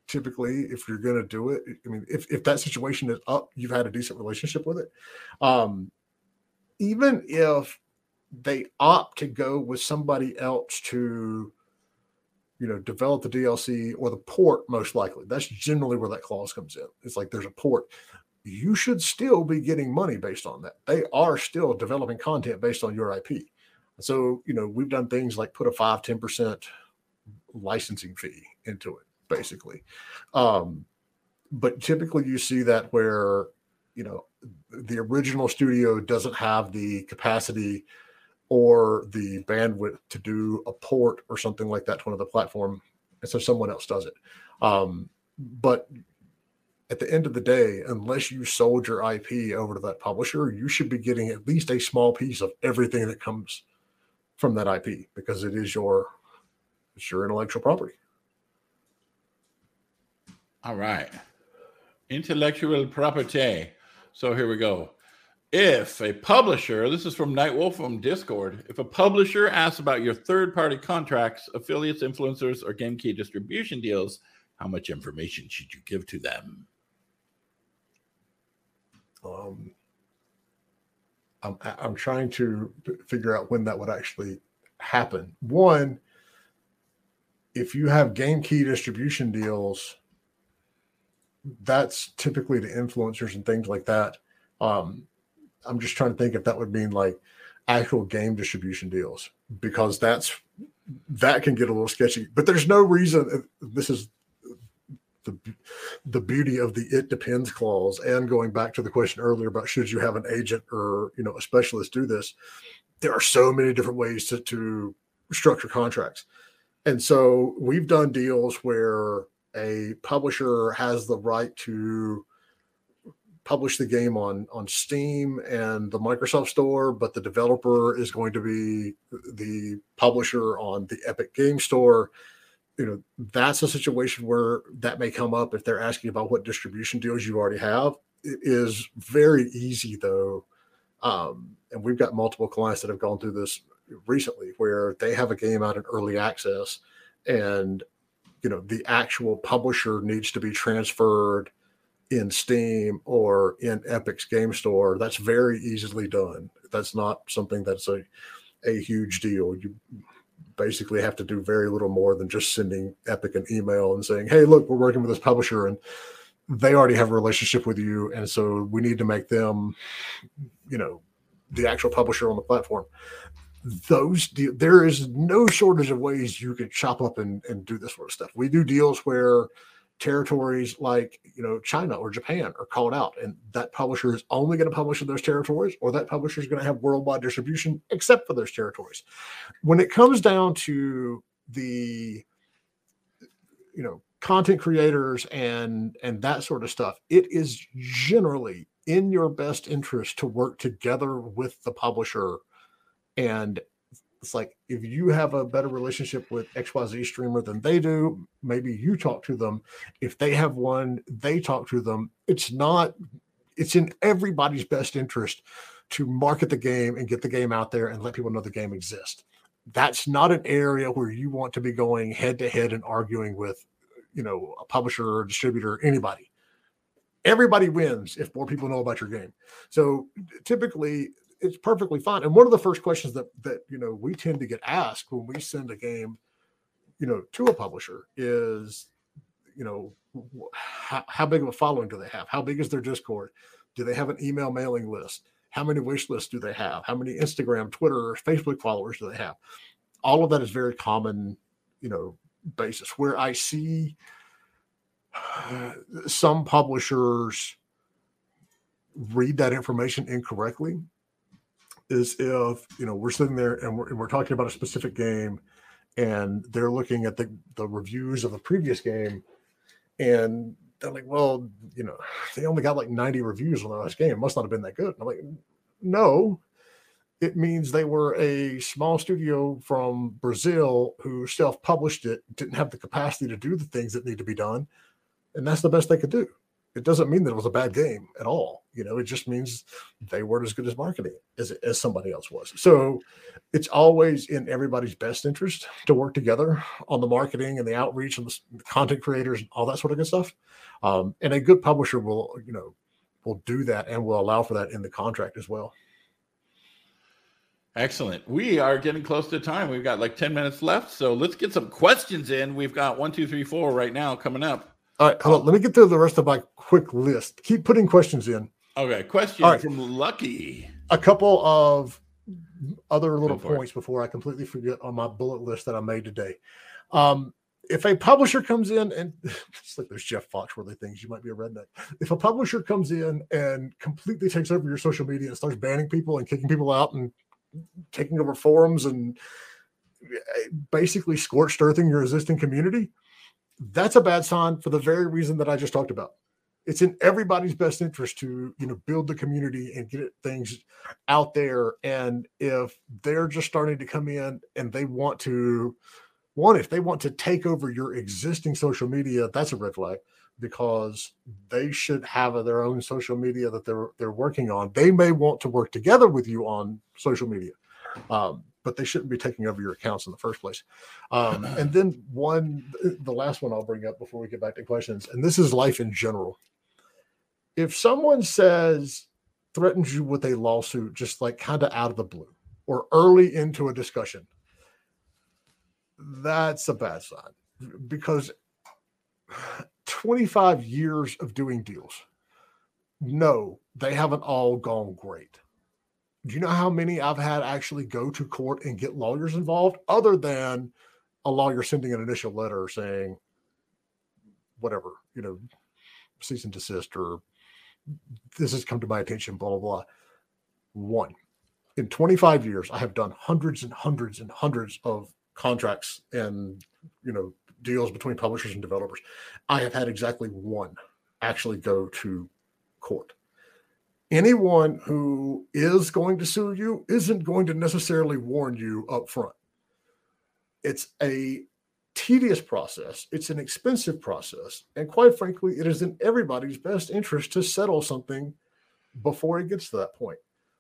typically if you're going to do it, I mean, if, if that situation is up, you've had a decent relationship with it. Um, even if they opt to go with somebody else to, you know, develop the DLC or the port, most likely, that's generally where that clause comes in. It's like there's a port you should still be getting money based on that. They are still developing content based on your IP. So, you know, we've done things like put a 5 10% licensing fee into it, basically. Um, but typically you see that where, you know, the original studio doesn't have the capacity or the bandwidth to do a port or something like that to another platform. And so someone else does it. Um, but at the end of the day, unless you sold your IP over to that publisher, you should be getting at least a small piece of everything that comes from that IP because it is your it's your intellectual property. All right. Intellectual property. So here we go. If a publisher, this is from Nightwolf from Discord, if a publisher asks about your third party contracts, affiliates, influencers, or game key distribution deals, how much information should you give to them? Um, I'm, I'm trying to figure out when that would actually happen. One, if you have game key distribution deals, that's typically the influencers and things like that. Um, I'm just trying to think if that would mean like actual game distribution deals because that's that can get a little sketchy. But there's no reason. This is the the beauty of the it depends clause and going back to the question earlier about should you have an agent or you know a specialist do this there are so many different ways to, to structure contracts and so we've done deals where a publisher has the right to publish the game on on Steam and the Microsoft Store, but the developer is going to be the publisher on the Epic Game Store. You know that's a situation where that may come up if they're asking about what distribution deals you already have. It is very easy though. Um, and we've got multiple clients that have gone through this recently where they have a game out in early access and you know the actual publisher needs to be transferred in steam or in epic's game store that's very easily done that's not something that's a a huge deal you basically have to do very little more than just sending Epic an email and saying, "Hey, look, we're working with this publisher, and they already have a relationship with you, and so we need to make them, you know, the actual publisher on the platform." Those there is no shortage of ways you can chop up and, and do this sort of stuff. We do deals where territories like you know China or Japan are called out, and that publisher is only going to publish in those territories, or that publisher is going to have worldwide distribution except for those territories. When it comes down to the you know content creators and and that sort of stuff, it is generally in your best interest to work together with the publisher and it's like if you have a better relationship with XYZ streamer than they do, maybe you talk to them. If they have one, they talk to them. It's not, it's in everybody's best interest to market the game and get the game out there and let people know the game exists. That's not an area where you want to be going head to head and arguing with, you know, a publisher or distributor, or anybody everybody wins if more people know about your game. So typically it's perfectly fine. And one of the first questions that that you know we tend to get asked when we send a game, you know, to a publisher is, you know, how, how big of a following do they have? How big is their Discord? Do they have an email mailing list? How many wish lists do they have? How many Instagram, Twitter, or Facebook followers do they have? All of that is very common, you know, basis. Where I see some publishers read that information incorrectly is if you know we're sitting there and we're, and we're talking about a specific game and they're looking at the, the reviews of the previous game and they're like well you know they only got like 90 reviews on the last game. It must not have been that good. And i'm like no. It means they were a small studio from brazil who self-published it didn't have the capacity to do the things that need to be done and that's the best they could do it doesn't mean that it was a bad game at all. You know, it just means they weren't as good as marketing as, as somebody else was. So it's always in everybody's best interest to work together on the marketing and the outreach and the content creators and all that sort of good stuff. Um, and a good publisher will, you know, will do that and will allow for that in the contract as well. Excellent. We are getting close to time. We've got like 10 minutes left. So let's get some questions in. We've got one, two, three, four right now coming up. All right, hold on. Let me get through the rest of my quick list. Keep putting questions in. Okay, question right. from Lucky. A couple of other little points it. before I completely forget on my bullet list that I made today. Um, if a publisher comes in and it's like there's Jeff Foxworthy things, you might be a redneck. If a publisher comes in and completely takes over your social media and starts banning people and kicking people out and taking over forums and eh, basically scorched earthing your existing community, that's a bad sign for the very reason that I just talked about. It's in everybody's best interest to, you know, build the community and get things out there. And if they're just starting to come in and they want to, one, if they want to take over your existing social media, that's a red flag because they should have their own social media that they're they're working on. They may want to work together with you on social media. Um, but they shouldn't be taking over your accounts in the first place. Um, and then one, the last one I'll bring up before we get back to questions, and this is life in general. If someone says, threatens you with a lawsuit, just like kind of out of the blue or early into a discussion, that's a bad sign because 25 years of doing deals, no, they haven't all gone great do you know how many I've had actually go to court and get lawyers involved other than a lawyer sending an initial letter saying whatever, you know, cease and desist or this has come to my attention, blah, blah, blah. One. In 25 years, I have done hundreds and hundreds and hundreds of contracts and, you know, deals between publishers and developers. I have had exactly one actually go to court anyone who is going to sue you isn't going to necessarily warn you up front. It's a tedious process, it's an expensive process, and quite frankly, it is in everybody's best interest to settle something before it gets to that point.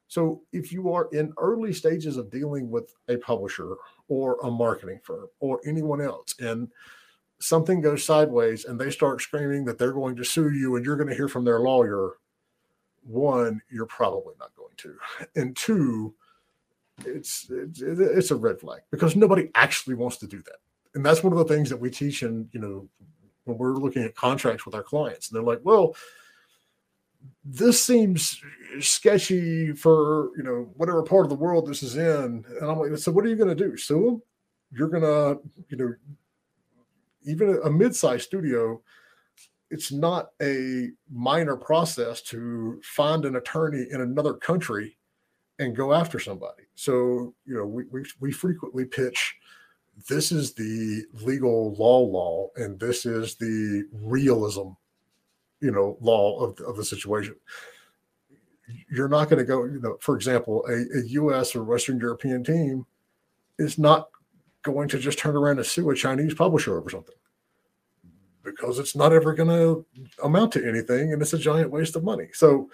So, if you are in early stages of dealing with a publisher or a marketing firm or anyone else, and something goes sideways and they start screaming that they're going to sue you and you're going to hear from their lawyer, one, you're probably not going to, and two, it's, it's it's a red flag because nobody actually wants to do that, and that's one of the things that we teach in you know when we're looking at contracts with our clients. And they're like, well, this seems sketchy for you know whatever part of the world this is in, and I'm like, so what are you going to do? Sue them? You're to you know even a mid-sized studio it's not a minor process to find an attorney in another country and go after somebody. So, you know, we, we, we frequently pitch this is the legal law law and this is the realism, you know, law of, of the situation. You're not going to go, you know, for example, a, a US or Western European team is not going to just turn around and sue a Chinese publisher over something because it's not ever going to amount to anything and it's a giant waste of money. So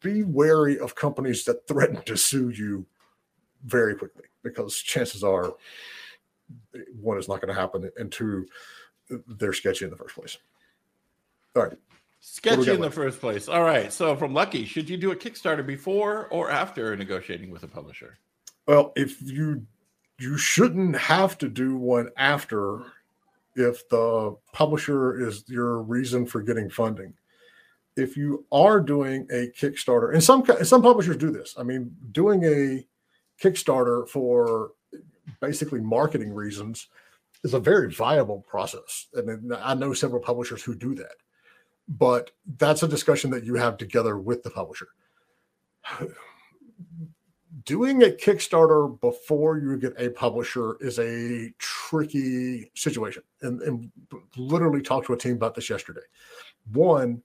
be wary of companies that threaten to sue you very quickly because chances are one is not going to happen and two they're sketchy in the first place. All right. Sketchy in the first place. All right. So from Lucky, should you do a Kickstarter before or after negotiating with a publisher? Well, if you you shouldn't have to do one after if the publisher is your reason for getting funding. If you are doing a Kickstarter, and some some publishers do this. I mean, doing a Kickstarter for basically marketing reasons is a very viable process. And I know several publishers who do that. But that's a discussion that you have together with the publisher doing a Kickstarter before you get a publisher is a tricky situation. And, and literally talked to a team about this yesterday. One,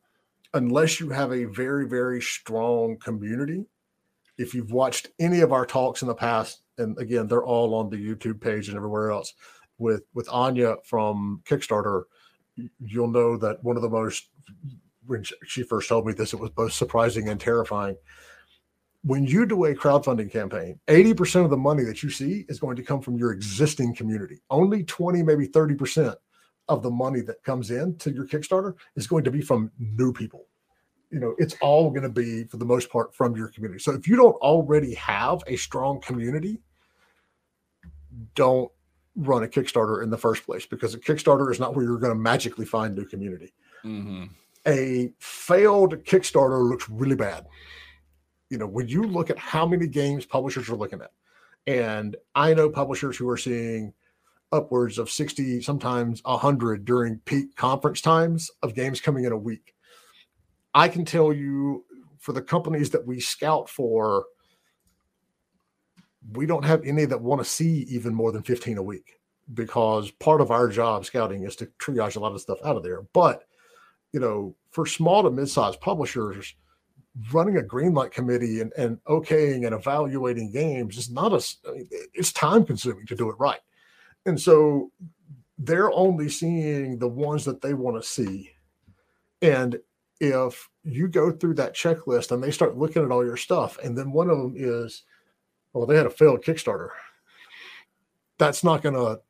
unless you have a very, very strong community, if you've watched any of our talks in the past, and again, they're all on the YouTube page and everywhere else with with Anya from Kickstarter, you'll know that one of the most when she first told me this, it was both surprising and terrifying when you do a crowdfunding campaign, 80% of the money that you see is going to come from your existing community. Only 20, maybe 30% of the money that comes in to your Kickstarter is going to be from new people. You know, it's all going to be for the most part from your community. So if you don't already have a strong community, don't run a Kickstarter in the first place because a Kickstarter is not where you're going to magically find new community. Mm-hmm. A failed Kickstarter looks really bad you know, when you look at how many games publishers are looking at, and I know publishers who are seeing upwards of 60, sometimes 100 during peak conference times of games coming in a week. I can tell you for the companies that we scout for, we don't have any that want to see even more than 15 a week because part of our job scouting is to triage a lot of stuff out of there. But, you know, for small to mid-sized publishers, running a green light committee and, and okaying and evaluating games is not a it's time consuming to do it right and so they're only seeing the ones that they want to see and if you go through that checklist and they start looking at all your stuff and then one of them is well they had a failed kickstarter that's not going to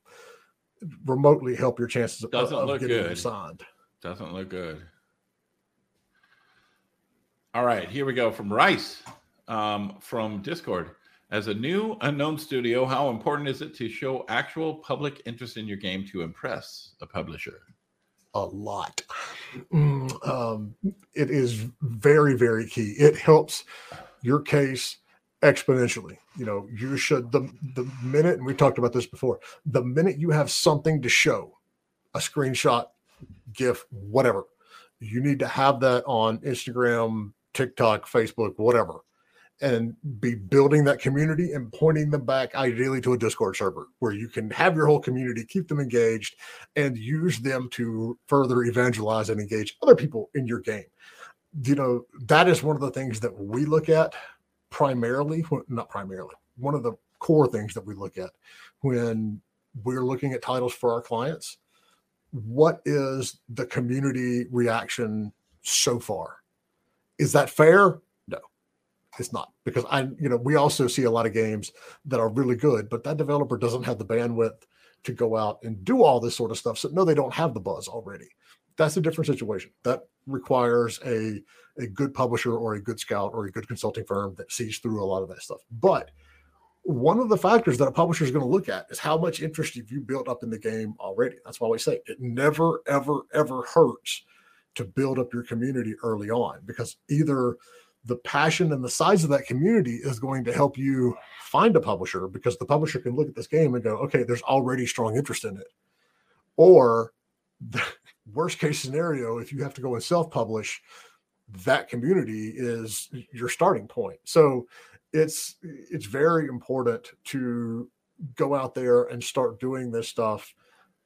remotely help your chances of, Doesn't of look getting good. signed Doesn't look good. All right, here we go from Rice um, from Discord. As a new unknown studio, how important is it to show actual public interest in your game to impress a publisher? A lot. Mm, um, it is very, very key. It helps your case exponentially. You know, you should the the minute, and we talked about this before, the minute you have something to show, a screenshot, GIF, whatever, you need to have that on Instagram, TikTok, Facebook, whatever, and be building that community and pointing them back ideally to a Discord server where you can have your whole community, keep them engaged, and use them to further evangelize and engage other people in your game. You know, that is one of the things that we look at primarily, not primarily, one of the core things that we look at when we're looking at titles for our clients. What is the community reaction so far? Is that fair? No, it's not because I, you know, we also see a lot of games that are really good, but that developer doesn't have the bandwidth to go out and do all this sort of stuff. So no, they don't have the buzz already. That's a different situation. That requires a a good publisher or a good scout or a good consulting firm that sees through a lot of that stuff. But one of the factors that a publisher is going to look at is how much interest have you built up in the game already. That's why we say it never, ever, ever hurts to build up your community early on because either the passion and the size of that community is going to help you find a publisher because the publisher can look at this game and go, okay, there's already strong interest in it. Or the worst case scenario, if you have to go and self publish, that community is your starting point. So it's it's very important to go out there and start doing this stuff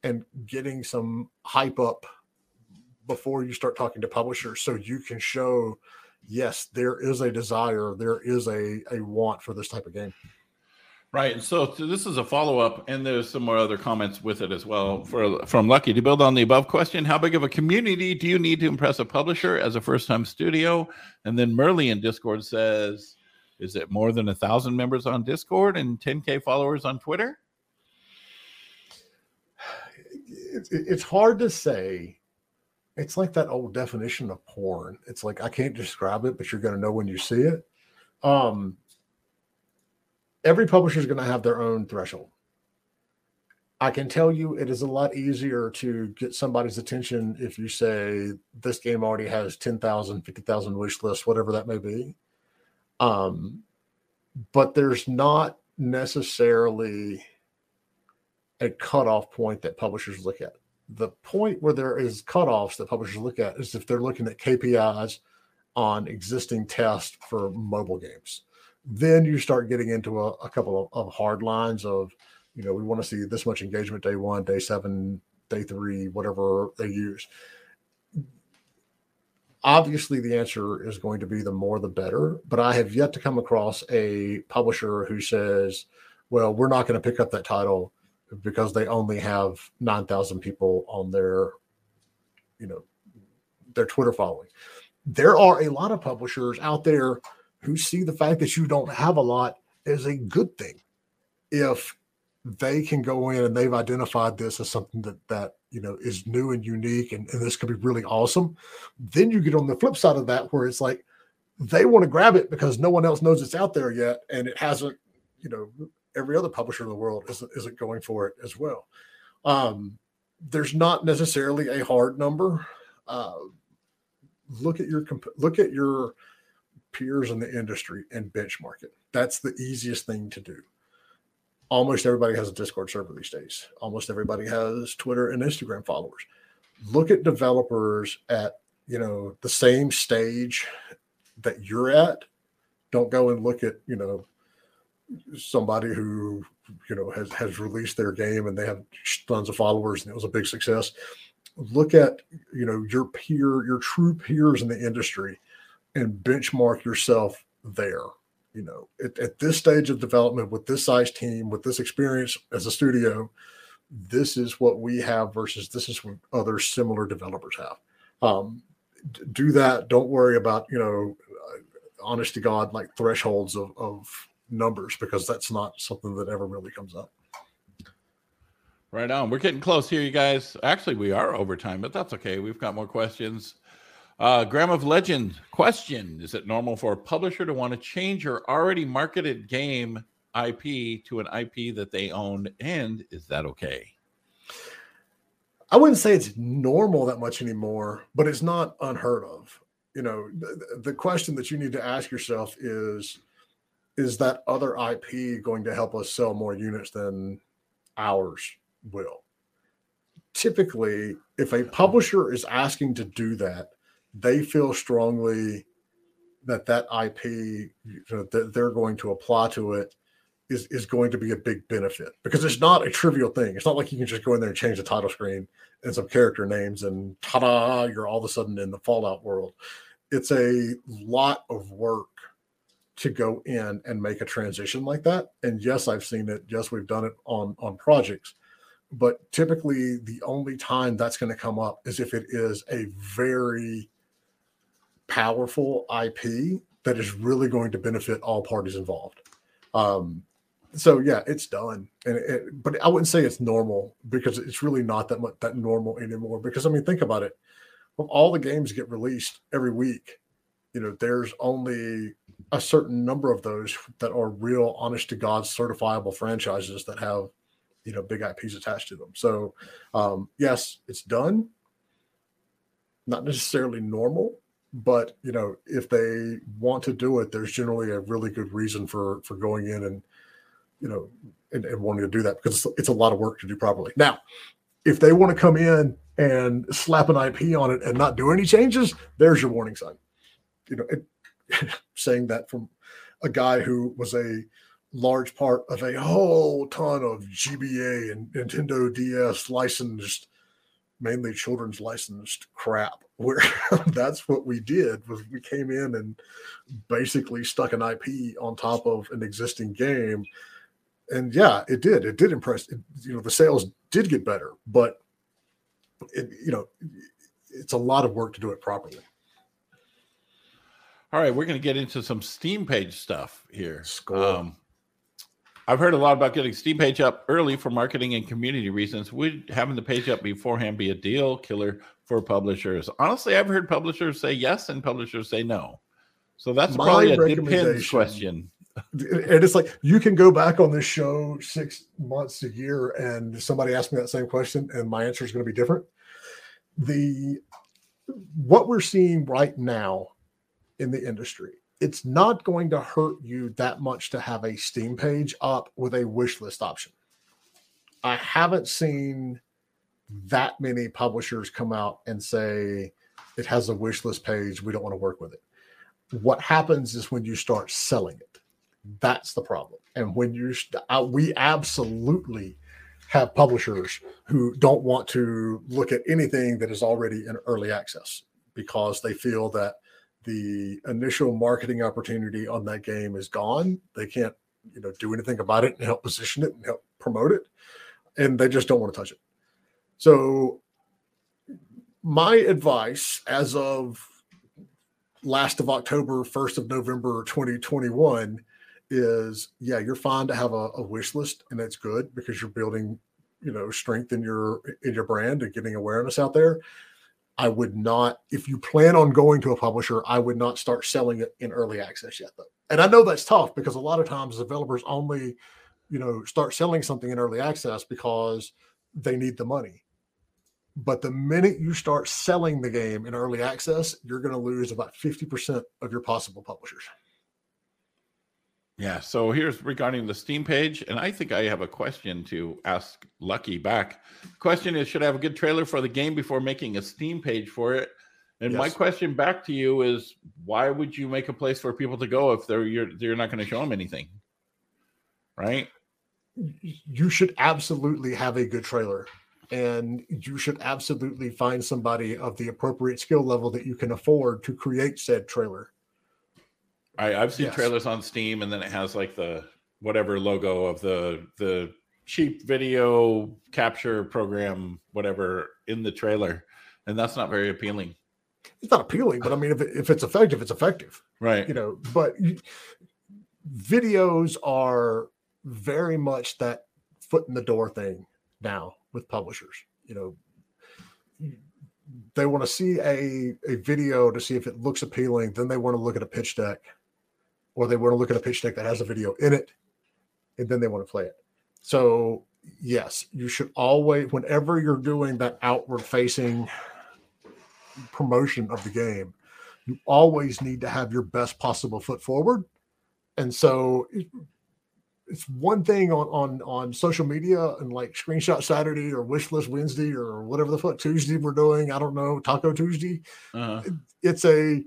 and getting some hype up before you start talking to publishers so you can show yes there is a desire there is a a want for this type of game Right. So, so, this is a follow up, and there's some more other comments with it as well. For from Lucky to build on the above question, how big of a community do you need to impress a publisher as a first time studio? And then Merly in Discord says, is it more than a thousand members on Discord and 10k followers on Twitter? It's hard to say. It's like that old definition of porn. It's like I can't describe it, but you're going to know when you see it. Um, every publisher is going to have their own threshold. I can tell you it is a lot easier to get somebody's attention if you say this game already has 10,000, 50,000 wish lists, whatever that may be. Um, but there's not necessarily a cutoff point that publishers look at. The point where there is cutoffs that publishers look at is if they're looking at KPIs on existing tests for mobile games then you start getting into a, a couple of, of, hard lines of, you know, we want to see this much engagement day one, day seven, day three, whatever they use. Obviously, the answer is going to be the more the better, but I have yet to come across a publisher who says, well, we're not going to pick up that title because they only have 9,000 people on their, you know, their Twitter following. There are a lot of publishers out there who see the fact that you don't have a lot as a good thing. If they can go in and they've identified this as something that that you know is new and unique and, and this could be really awesome, then you get on the flip side of that where it's like they want to grab it because no one else knows it's out there yet and it hasn't, you know, every other publisher in the world isn't isn't going for it as well. Um, there's not necessarily a hard number. Uh, look at your look at your peers in the industry and benchmark it. That's the easiest thing to do. Almost everybody has a Discord server these days. Almost everybody has Twitter and Instagram followers. Look at developers at, you know, the same stage that you're at. Don't go and look at, you know, somebody who, you know, has has released their game and they have tons of followers and it was a big success. Look at, you know, your peer, your true peers in the industry and benchmark yourself there. You know, at, at this stage of development with this size team, with this experience as a studio, this is what we have versus this is what other similar developers have. Um, do that. Don't worry about, you know, uh, honest to God, like thresholds of, of numbers, because that's not something that ever really comes up. Right on. We're getting close here, you guys. Actually, we are over time, but that's okay. We've got more questions. Uh, Graham of Legend question Is it normal for a publisher to want to change your already marketed game IP to an IP that they own? And is that okay? I wouldn't say it's normal that much anymore, but it's not unheard of. You know, the, the question that you need to ask yourself is is that other IP going to help us sell more units than ours will? Typically, if a publisher is asking to do that, they feel strongly that that IP you know, that they're going to apply to it is is going to be a big benefit because it's not a trivial thing. It's not like you can just go in there and change the title screen and some character names and ta-da, you're all of a sudden in the Fallout world. It's a lot of work to go in and make a transition like that. And yes, I've seen it. Yes, we've done it on on projects. But typically the only time that's going to come up is if it is a very powerful IP that is really going to benefit all parties involved. Um, so yeah, it's done, and it, but I wouldn't say it's normal because it's really not that much that normal anymore. Because I mean, think about it: all the games get released every week, you know, there's only a certain number of those that are real, honest to God, certifiable franchises that have, you know, big IPs attached to them. So, um, yes, it's done. Not necessarily normal, but you know if they want to do it there's generally a really good reason for for going in and you know and, and wanting to do that because it's, it's, a lot of work to do properly now if they want to come in and slap an IP on it and not do any changes, there's your warning sign. You know, it, saying that from a guy who was a large part of a whole ton of GBA and Nintendo DS licensed, mainly children's licensed crap. Where that's what we did was we came in and basically stuck an IP on top of an existing game, and yeah, it did. It did impress. It, you know, the sales did get better, but it, you know, it's a lot of work to do it properly. All right, we're going to get into some Steam page stuff here. Um, I've heard a lot about getting Steam page up early for marketing and community reasons. Would having the page up beforehand be a deal killer for publishers? Honestly, I've heard publishers say yes and publishers say no. So that's My probably a depends question. And it's like you can go back on this show six months a year, and somebody asked me that same question, and my answer is going to be different. The what we're seeing right now in the industry. It's not going to hurt you that much to have a Steam page up with a wish list option. I haven't seen that many publishers come out and say it has a wish list page. We don't want to work with it. What happens is when you start selling it, that's the problem. And when you, uh, we absolutely have publishers who don't want to look at anything that is already in early access because they feel that the initial marketing opportunity on that game is gone. They can't, you know, do anything about it and help position it and help promote it. And they just don't want to touch it. So my advice as of last of October, 1st of November 2021 is yeah, you're fine to have a, a wish list and that's good because you're building, you know, strength in your in your brand and getting awareness out there. I would not, if you plan on going to a publisher, I would not start selling it in early access yet, though. And I know that's tough because a lot of times developers only, you know, start selling something in early access because they need the money. But the minute you start selling the game in early access, you're going to lose about 50% of your possible publishers. Yeah. So here's regarding the Steam page, and I think I have a question to ask Lucky back. Question is, should I have a good trailer for the game before making a Steam page for it? And yes. my question back to you is, why would you make a place for people to go if they're you're you're not going to show them anything, right? You should absolutely have a good trailer, and you should absolutely find somebody of the appropriate skill level that you can afford to create said trailer I, I've seen yes. trailers on Steam, and then it has like the whatever logo of the the cheap video capture program, whatever, in the trailer, and that's not very appealing. It's not appealing, but I mean, if, it, if it's effective, it's effective, right? You know, but videos are very much that foot in the door thing now with publishers. You know, they want to see a a video to see if it looks appealing, then they want to look at a pitch deck or they want to look at a pitch deck that has a video in it, and then they want to play it. So, yes, you should always, whenever you're doing that outward facing promotion of the game, you always need to have your best possible foot forward. And so, it's one thing on on on social media and like screenshot Saturday or wishlist Wednesday or whatever the fuck Tuesday we're doing. I don't know Taco Tuesday. Uh-huh. It's a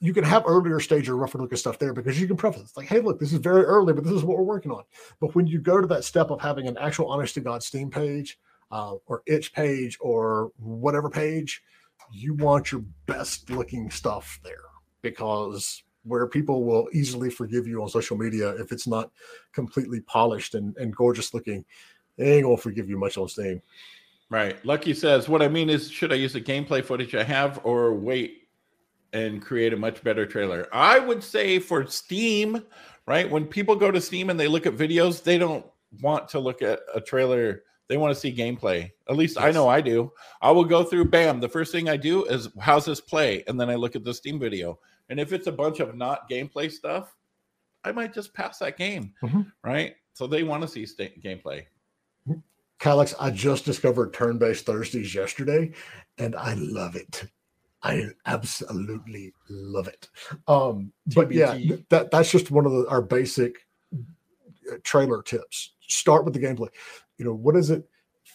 you can have earlier stage or rougher looking stuff there because you can preface it's like, hey, look, this is very early, but this is what we're working on. But when you go to that step of having an actual honest to God Steam page uh, or itch page or whatever page, you want your best looking stuff there because where people will easily forgive you on social media if it's not completely polished and, and gorgeous looking, they ain't gonna forgive you much on Steam. Right. Lucky says, what I mean is, should I use the gameplay footage I have or wait and create a much better trailer. I would say for Steam, right? When people go to Steam and they look at videos, they don't want to look at a trailer. They want to see gameplay. At least yes. I know I do. I will go through bam. The first thing I do is how's this play? And then I look at the Steam video. And if it's a bunch of not gameplay stuff, I might just pass that game. Mm-hmm. Right. So they want to see st- gameplay. Calyx, I just discovered turn based Thursdays yesterday and I love it. I absolutely love it. Um, but yeah, that that's just one of the, our basic uh, trailer tips. Start with the gameplay. You know, what is it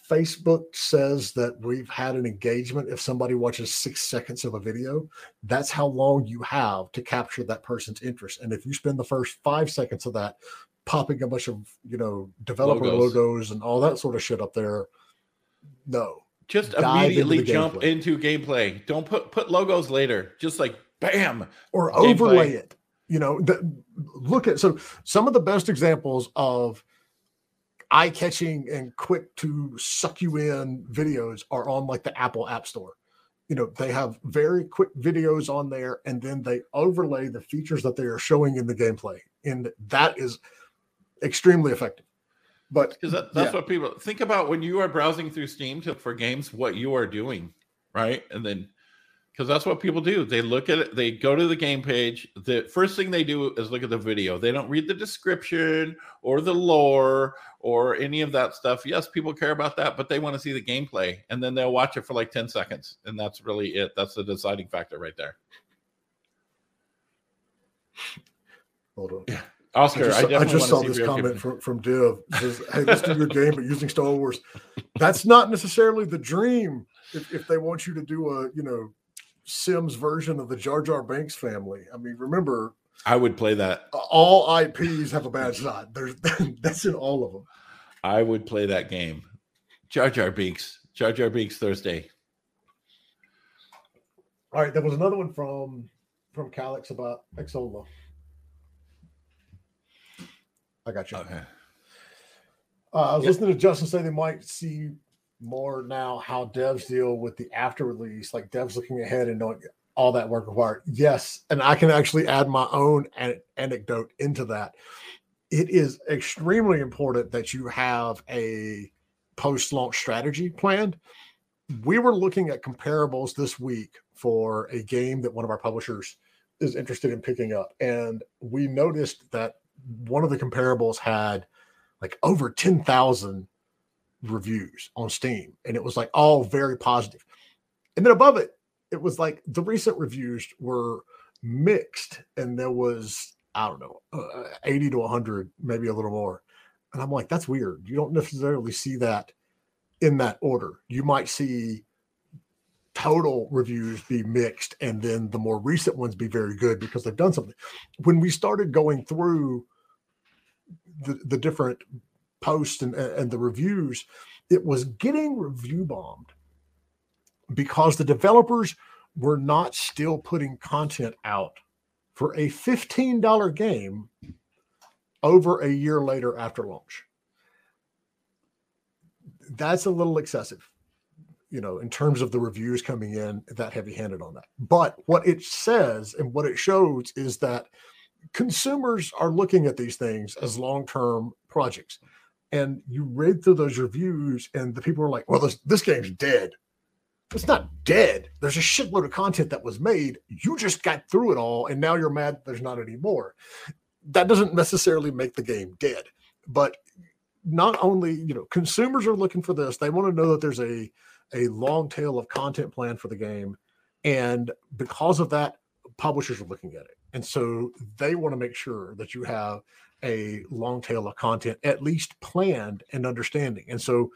Facebook says that we've had an engagement if somebody watches six seconds of a video, that's how long you have to capture that person's interest. And if you spend the first five seconds of that popping a bunch of, you know, developer logos, logos and all that sort of shit up there, no. Just immediately into jump gameplay. into gameplay. Don't put put logos later. Just like bam. Or gameplay. overlay it. You know, the, look at so some of the best examples of eye catching and quick to suck you in videos are on like the Apple App Store. You know, they have very quick videos on there and then they overlay the features that they are showing in the gameplay. And that is extremely effective. But because that, that's yeah. what people think about when you are browsing through Steam to, for games, what you are doing, right? And then because that's what people do. They look at it, they go to the game page. The first thing they do is look at the video. They don't read the description or the lore or any of that stuff. Yes, people care about that, but they want to see the gameplay and then they'll watch it for like 10 seconds. And that's really it. That's the deciding factor right there. Hold on. Yeah. Oscar, I, just, I, I just saw this comment from, from Div. Says, hey, let's do your game, but using Star Wars. That's not necessarily the dream. If, if they want you to do a, you know, Sims version of the Jar Jar Binks family. I mean, remember, I would play that. All IPs have a bad side. There's that's in all of them. I would play that game. Jar Jar Binks. Jar Jar Binks Thursday. All right, there was another one from from Calix about Xsolla. I got you. Okay. Uh, I was yep. listening to Justin say they might see more now how devs deal with the after release, like devs looking ahead and knowing all that work required. Yes, and I can actually add my own an- anecdote into that. It is extremely important that you have a post-launch strategy planned. We were looking at comparables this week for a game that one of our publishers is interested in picking up, and we noticed that one of the comparables had like over 10,000 reviews on Steam, and it was like all very positive. And then above it, it was like the recent reviews were mixed, and there was I don't know, uh, 80 to 100, maybe a little more. And I'm like, that's weird. You don't necessarily see that in that order. You might see total reviews be mixed and then the more recent ones be very good because they've done something. When we started going through the, the different posts and, and the reviews, it was getting review bombed because the developers were not still putting content out for a $15 game over a year later after launch. That's a little excessive, you know, in terms of the reviews coming in that heavy handed on that. But what it says and what it shows is that consumers are looking at these things as long term projects and you read through those reviews, and the people are like, "Well, this this game's dead." It's not dead. There's a shitload of content that was made. You just got through it all, and now you're mad there's not any more. That doesn't necessarily make the game dead, but not only you know consumers are looking for this; they want to know that there's a a long tail of content plan for the game, and because of that, publishers are looking at it, and so they want to make sure that you have a long tail of content at least planned and understanding. And so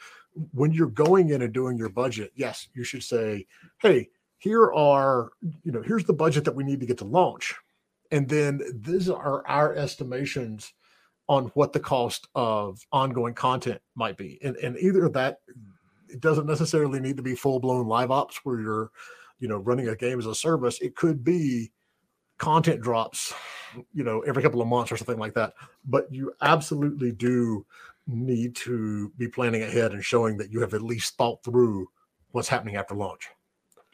when you're going in and doing your budget, yes, you should say, hey, here are, you know, here's the budget that we need to get to launch. And then these are our estimations on what the cost of ongoing content might be. And, and either that, it doesn't necessarily need to be full blown live ops where you're, you know, running a game as a service. It could be content drops, you know, every couple of months or something like that. But you absolutely do need to be planning ahead and showing that you have at least thought through what's happening after launch.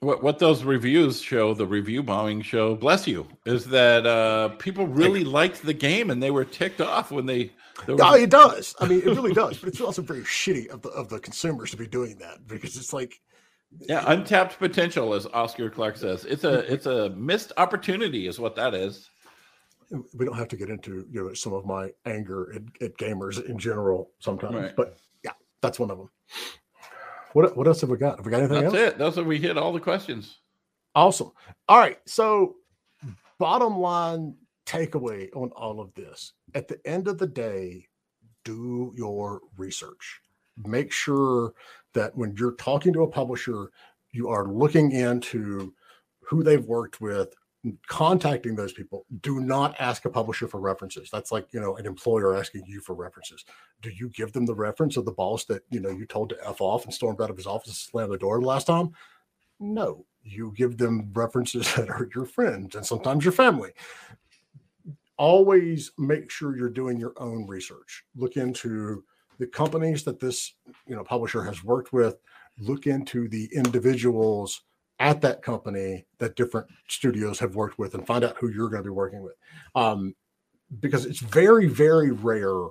What, what those reviews show, the review bombing show, bless you, is that uh, people really liked the game and they were ticked off when they. Was... It does. I mean, it really does. But it's also very shitty of the of the consumers to be doing that because it's like yeah, untapped potential, as Oscar Clark says. It's a it's a missed opportunity, is what that is. We don't have to get into you know some of my anger at, at gamers in general sometimes, right. but yeah, that's one of them. What what else have we got? Have we got anything that's else? That's it. Those are we hit all the questions. Awesome. All right. So, bottom line takeaway on all of this: at the end of the day, do your research make sure that when you're talking to a publisher, you are looking into who they've worked with, contacting those people. Do not ask a publisher for references. That's like, you know, an employer asking you for references. Do you give them the reference of the boss that, you know, you told to F off and stormed out of his office and slammed the door last time? No, you give them references that are your friends and sometimes your family. Always make sure you're doing your own research. Look into the companies that this you know publisher has worked with. Look into the individuals at that company that different studios have worked with, and find out who you're going to be working with. Um, because it's very very rare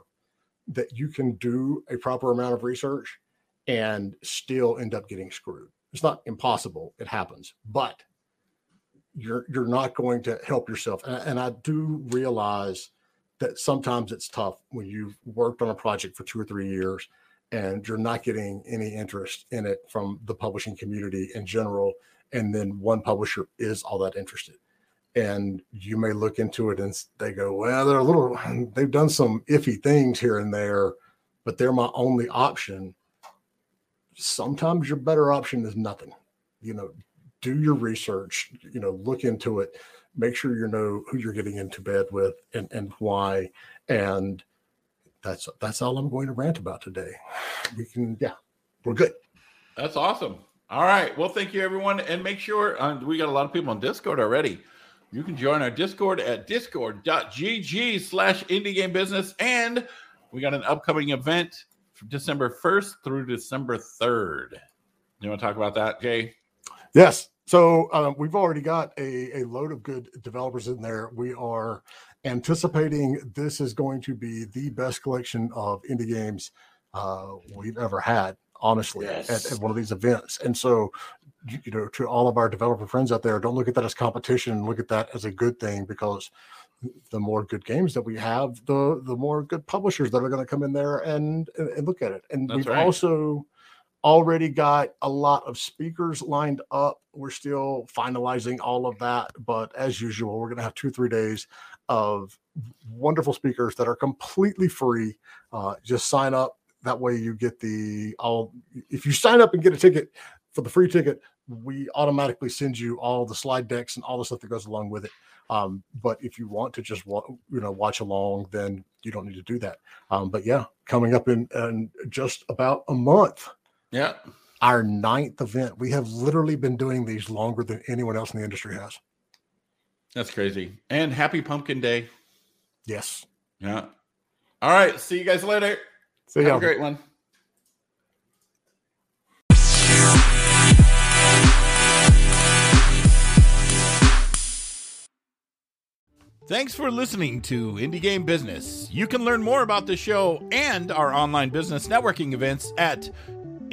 that you can do a proper amount of research and still end up getting screwed. It's not impossible; it happens, but you're you're not going to help yourself. And, and I do realize that sometimes it's tough when you've worked on a project for two or three years and you're not getting any interest in it from the publishing community in general. And then one publisher is all that interested. And you may look into it and they go, well, they're a little, they've done some iffy things here and there, but they're my only option. Sometimes your better option is nothing. You know, do your research, you know, look into it, make sure you know who you're getting into bed with and, and why. And that's that's all I'm going to rant about today. We can, yeah, we're good. That's awesome. All right. Well, thank you, everyone. And make sure uh, we got a lot of people on Discord already. You can join our Discord at discord.gg slash indie game business. And we got an upcoming event from December 1st through December 3rd. You want to talk about that, Jay? Yes. So um, we've already got a, a load of good developers in there. We are anticipating this is going to be the best collection of indie games uh, we've ever had, honestly, yes. at, at, one of these events. And so, you, know, to all of our developer friends out there, don't look at that as competition. Look at that as a good thing because the more good games that we have, the the more good publishers that are going to come in there and, and, and look at it. And That's we've right. also already got a lot of speakers lined up. We're still finalizing all of that, but as usual, we're going to have two, three days of wonderful speakers that are completely free. Uh, just sign up. That way, you get the all. If you sign up and get a ticket for the free ticket, we automatically send you all the slide decks and all the stuff that goes along with it. Um, but if you want to just wa- you know watch along, then you don't need to do that. Um, but yeah, coming up in, in just about a month, yeah. Our ninth event. We have literally been doing these longer than anyone else in the industry has. That's crazy. And happy pumpkin day. Yes. Yeah. All right. See you guys later. See you. Have a great one. Thanks for listening to Indie Game Business. You can learn more about the show and our online business networking events at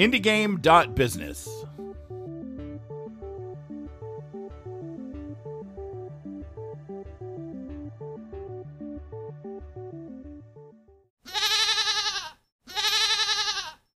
indiegame.business.